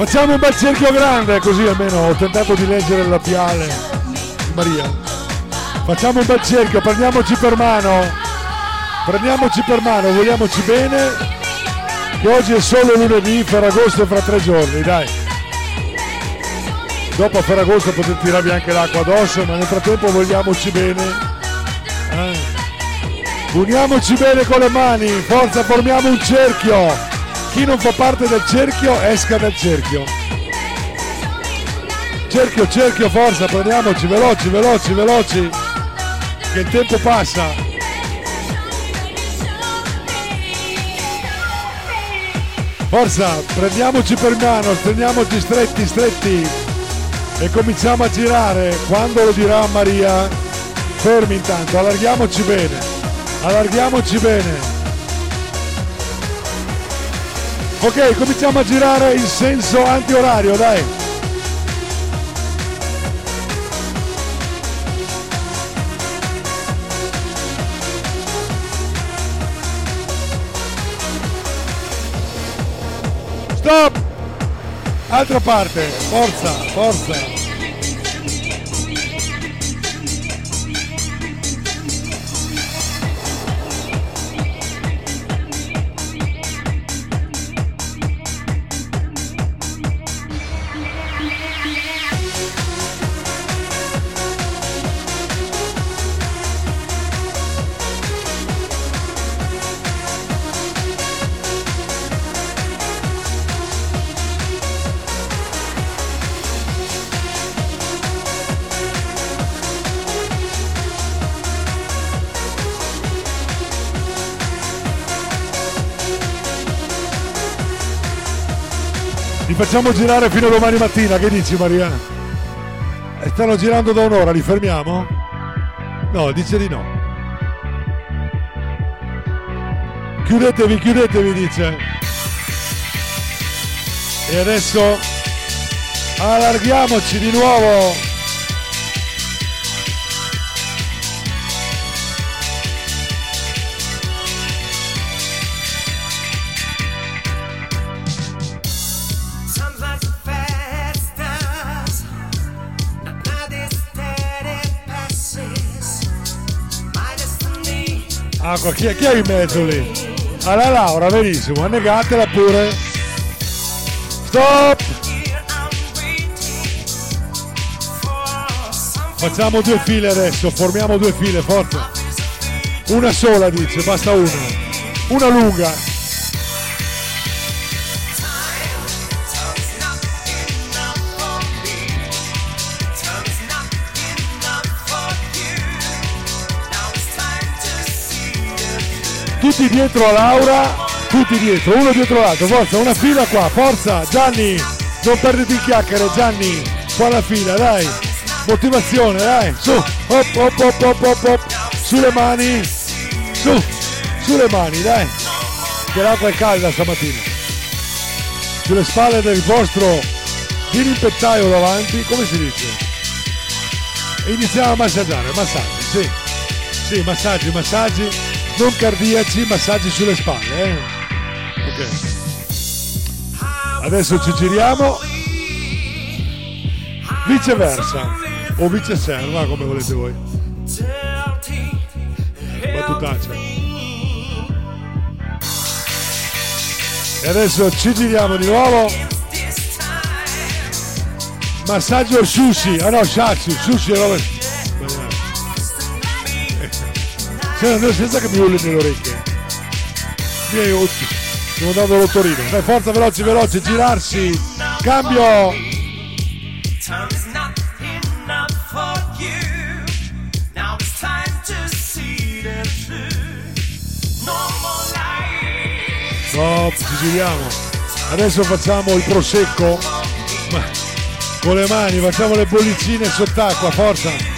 Facciamo un bel cerchio grande, così almeno ho tentato di leggere il labiale di Maria. Facciamo un bel cerchio, prendiamoci per mano. Prendiamoci per mano, vogliamoci bene. Che oggi è solo lunedì, Ferragosto è fra tre giorni, dai. Dopo a Ferragosto potete tirarvi anche l'acqua addosso, ma nel frattempo vogliamoci bene. Eh. Uniamoci bene con le mani, forza, formiamo un cerchio. Chi non fa parte del cerchio esca dal cerchio. Cerchio, cerchio, forza, prendiamoci, veloci, veloci, veloci. Che il tempo passa. Forza, prendiamoci per mano, teniamoci stretti, stretti e cominciamo a girare. Quando lo dirà Maria, fermi intanto, allarghiamoci bene, allarghiamoci bene. Ok, cominciamo a girare in senso antiorario, dai. Stop! Altra parte, forza, forza. Facciamo girare fino a domani mattina, che dici Maria? Stanno girando da un'ora, li fermiamo? No, dice di no. Chiudetevi, chiudetevi, dice. E adesso allarghiamoci di nuovo. Ah, chi, chi è in mezzo lì? Ah, la Laura, benissimo, annegatela pure. Stop! Facciamo due file adesso, formiamo due file, forza. Una sola dice, basta una. Una lunga. Tutti dietro Laura, tutti dietro, uno dietro l'altro, forza, una fila qua, forza, Gianni, non perditi in chiacchiere, Gianni, qua la fila, dai, motivazione, dai, su, hop, hop, hop, hop, hop, hop, sulle mani, su, sulle mani, dai, che l'acqua è calda stamattina, sulle spalle del vostro dirimpettaio davanti, come si dice? Iniziamo a massaggiare, massaggi, sì, sì, massaggi, massaggi, non cardiaci, massaggi sulle spalle, eh? Ok. Adesso ci giriamo. Viceversa. O viceserva, come volete voi. Battutaccia. E adesso ci giriamo di nuovo. Massaggio sushi. Ah no, shashi. Sushi è roba... No, senza che mi urli nelle orecchie. Vieni, oh, Devo andare dall'ottorino. Dai, forza, veloci, veloci, girarsi. Cambio. No, ci giriamo. Adesso facciamo il prosecco. Ma con le mani, facciamo le bollicine sott'acqua, forza.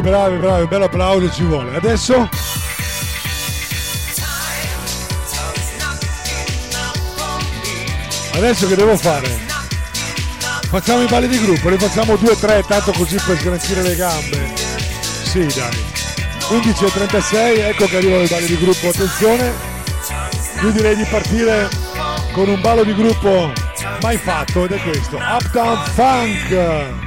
Bravi, bravi, bravi, bello applauso ci vuole. Adesso Adesso che devo fare? Facciamo i balli di gruppo, ne facciamo due o tre, tanto così per sgranchire le gambe. Sì, dai. 11.36, ecco che arrivano i balli di gruppo, attenzione. Io direi di partire con un ballo di gruppo mai fatto ed è questo, Uptown Funk.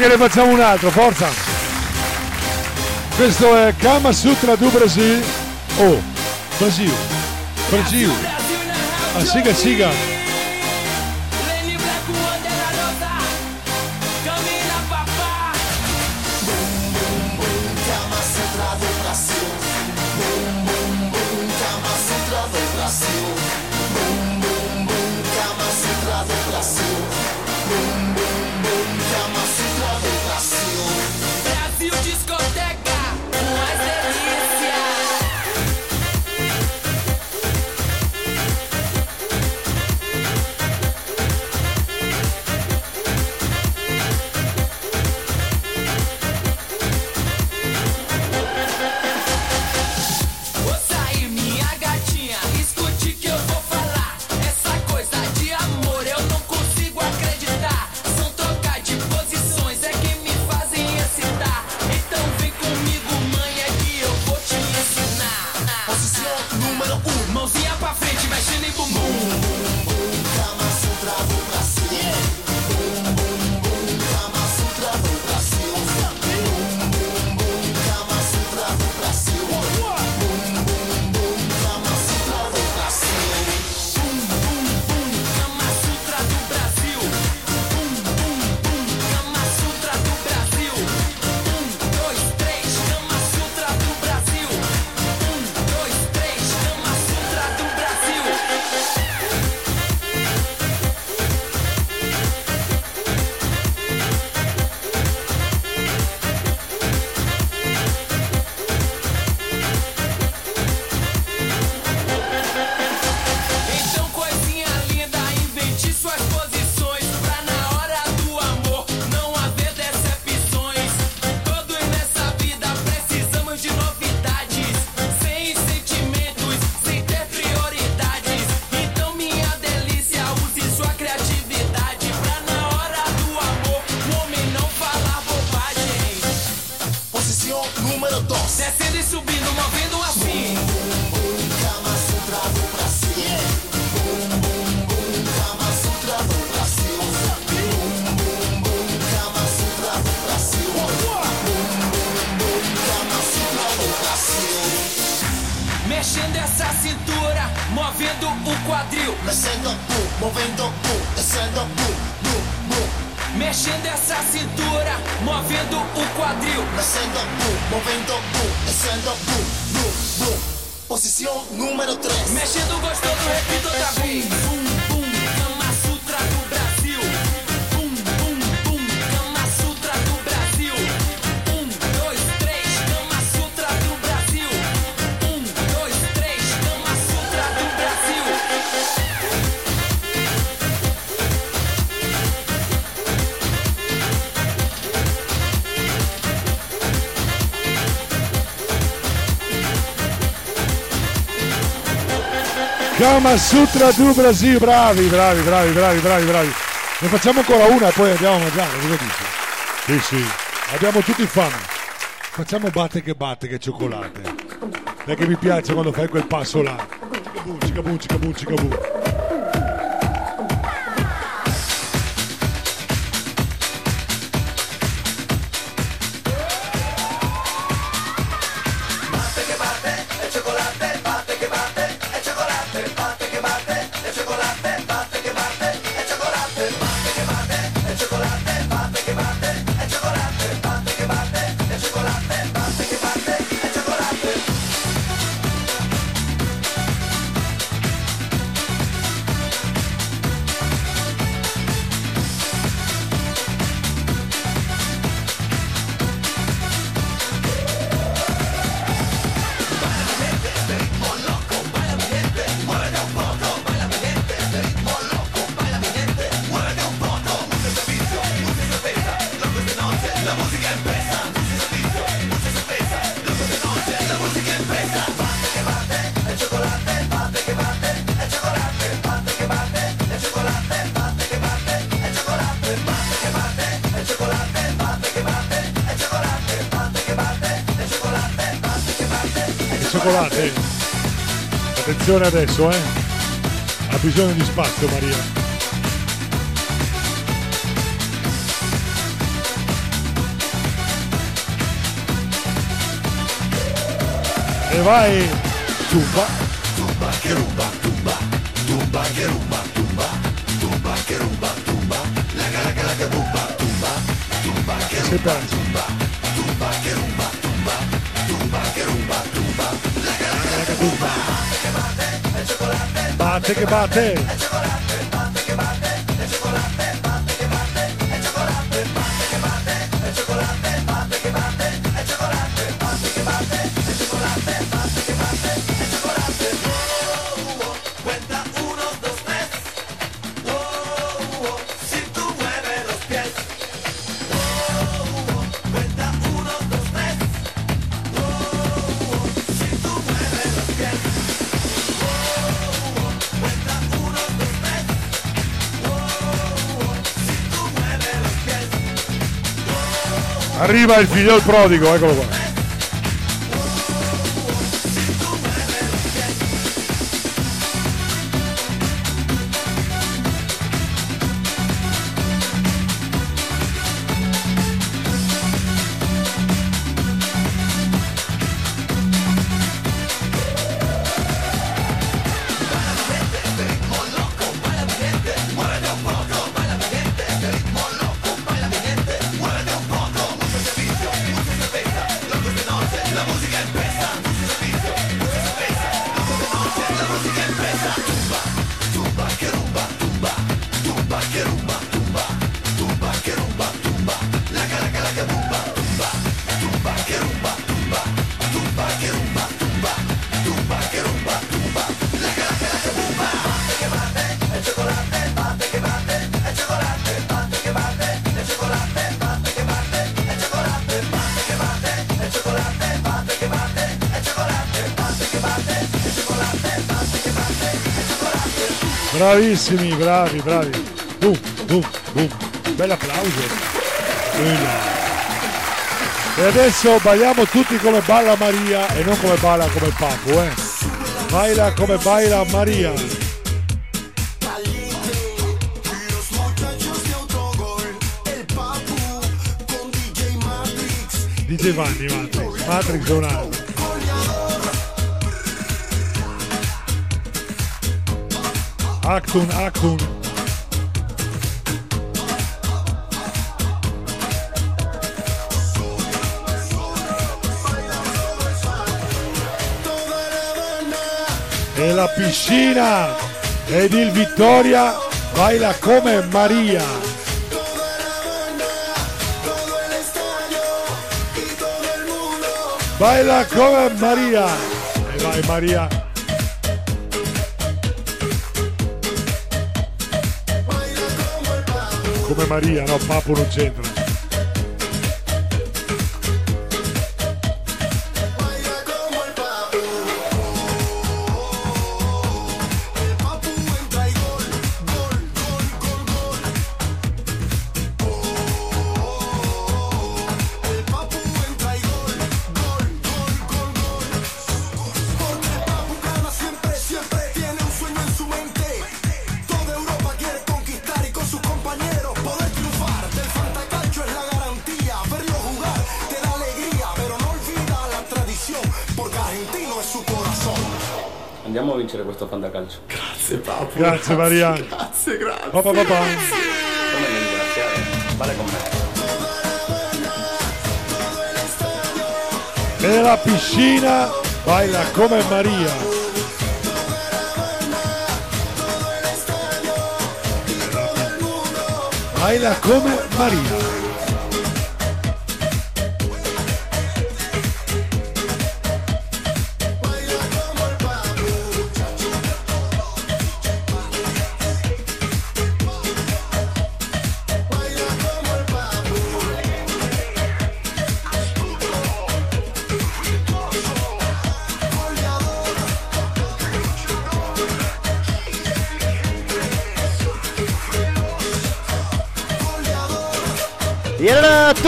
che ne facciamo un altro, forza! Questo è Kama Sutra do Brasil. Oh, Brasil. Brasil. A ah, siga siga. Mexendo boom, movendo boom, descendo boom, boom, boom. Posição número 3. Mexendo gostoso, repito vez. Bum, bum, Kama Sutra du Brasil, bravi, bravi, bravi, bravi, bravi, bravi. Ne facciamo ancora una e poi andiamo a mangiare, cosa dici? Sì, sì, abbiamo tutti fame. Facciamo batte che batte che cioccolate. Che mi piace quando fai quel passo là. Cicabù, cicabù, cicabù, cicabù. Attenzione adesso, eh. Ha bisogno di spazio Maria. E vai! Tumba! Tumba che rumba, tumba, tumba che rumba, tumba, tumba che rumba, tumba, laga laga laga bumba, tumba, tumba che rumba, tumba, tumba che rumba, tumba, tumba che rumba, tumba, laga laga laga bumba. Batte che batte! Cuenta Arriva il figlio prodigo, eccolo qua. Bravissimi, bravi, bravi. Boom, boom, boom. Bel applauso. Bella. E adesso balliamo tutti come balla Maria e non come balla come Papu, eh. Baila come baila Maria. DJ Vanni, Matrix. Matrix è un altro. Actun, Actun. E la piscina ed il Vittoria baila come Maria. Baila come Maria. E vai Maria. Come Maria, no, Papo non c'entra. Grazie Maria. Grazie, grazie. Pa, pa, pa, pa. Come ringraziare? Vale con me. E la piscina baila come Maria. Baila come Maria.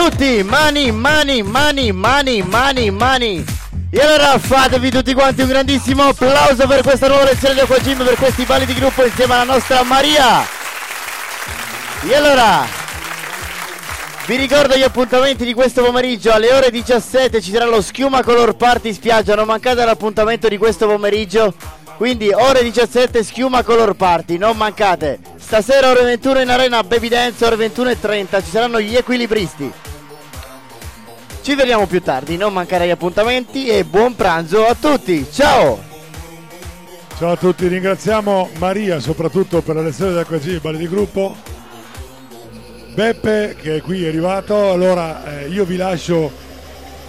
Tutti, mani, mani, mani, mani, mani, mani. E allora fatevi tutti quanti un grandissimo applauso per questa nuova lezione di Aqua per questi balli di gruppo insieme alla nostra Maria. E allora, vi ricordo gli appuntamenti di questo pomeriggio alle ore 17 ci sarà lo Schiuma Color Party spiaggia, non mancate all'appuntamento di questo pomeriggio. Quindi ore 17 Schiuma Color Party, non mancate. Stasera ore 21 in arena Baby Dance, ore 21 e 30 ci saranno gli equilibristi. Ci vediamo più tardi, non mancare agli appuntamenti e buon pranzo a tutti. Ciao! Ciao a tutti, ringraziamo Maria soprattutto per la lezione dell'Acqua Gym, balli di gruppo. Beppe che è qui è arrivato, allora eh, io vi lascio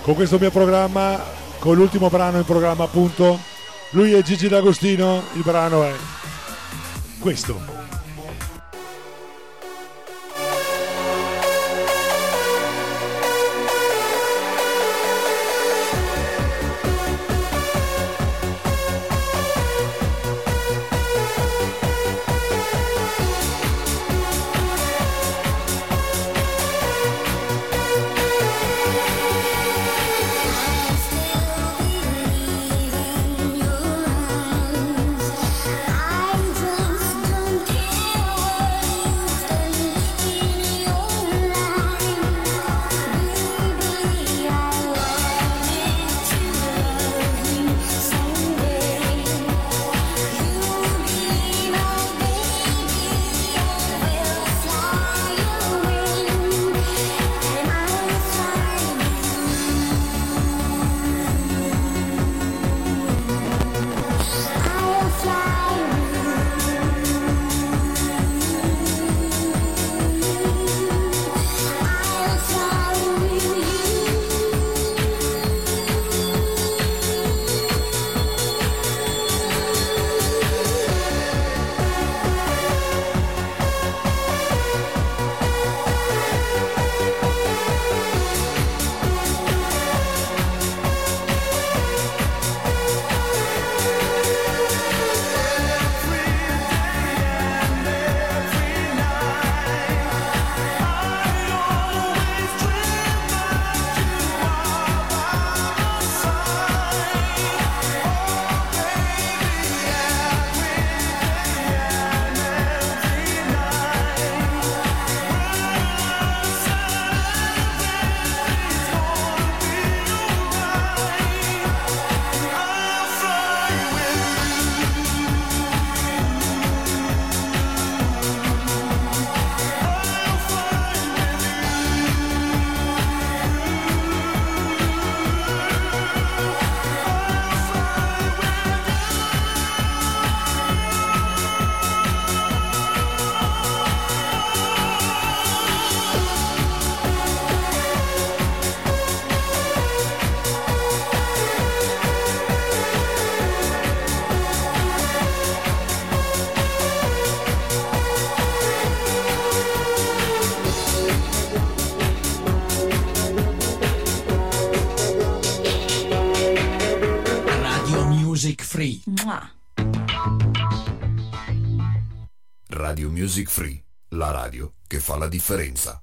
con questo mio programma, con l'ultimo brano in programma appunto. Lui è Gigi D'Agostino, il brano è questo. Differenza.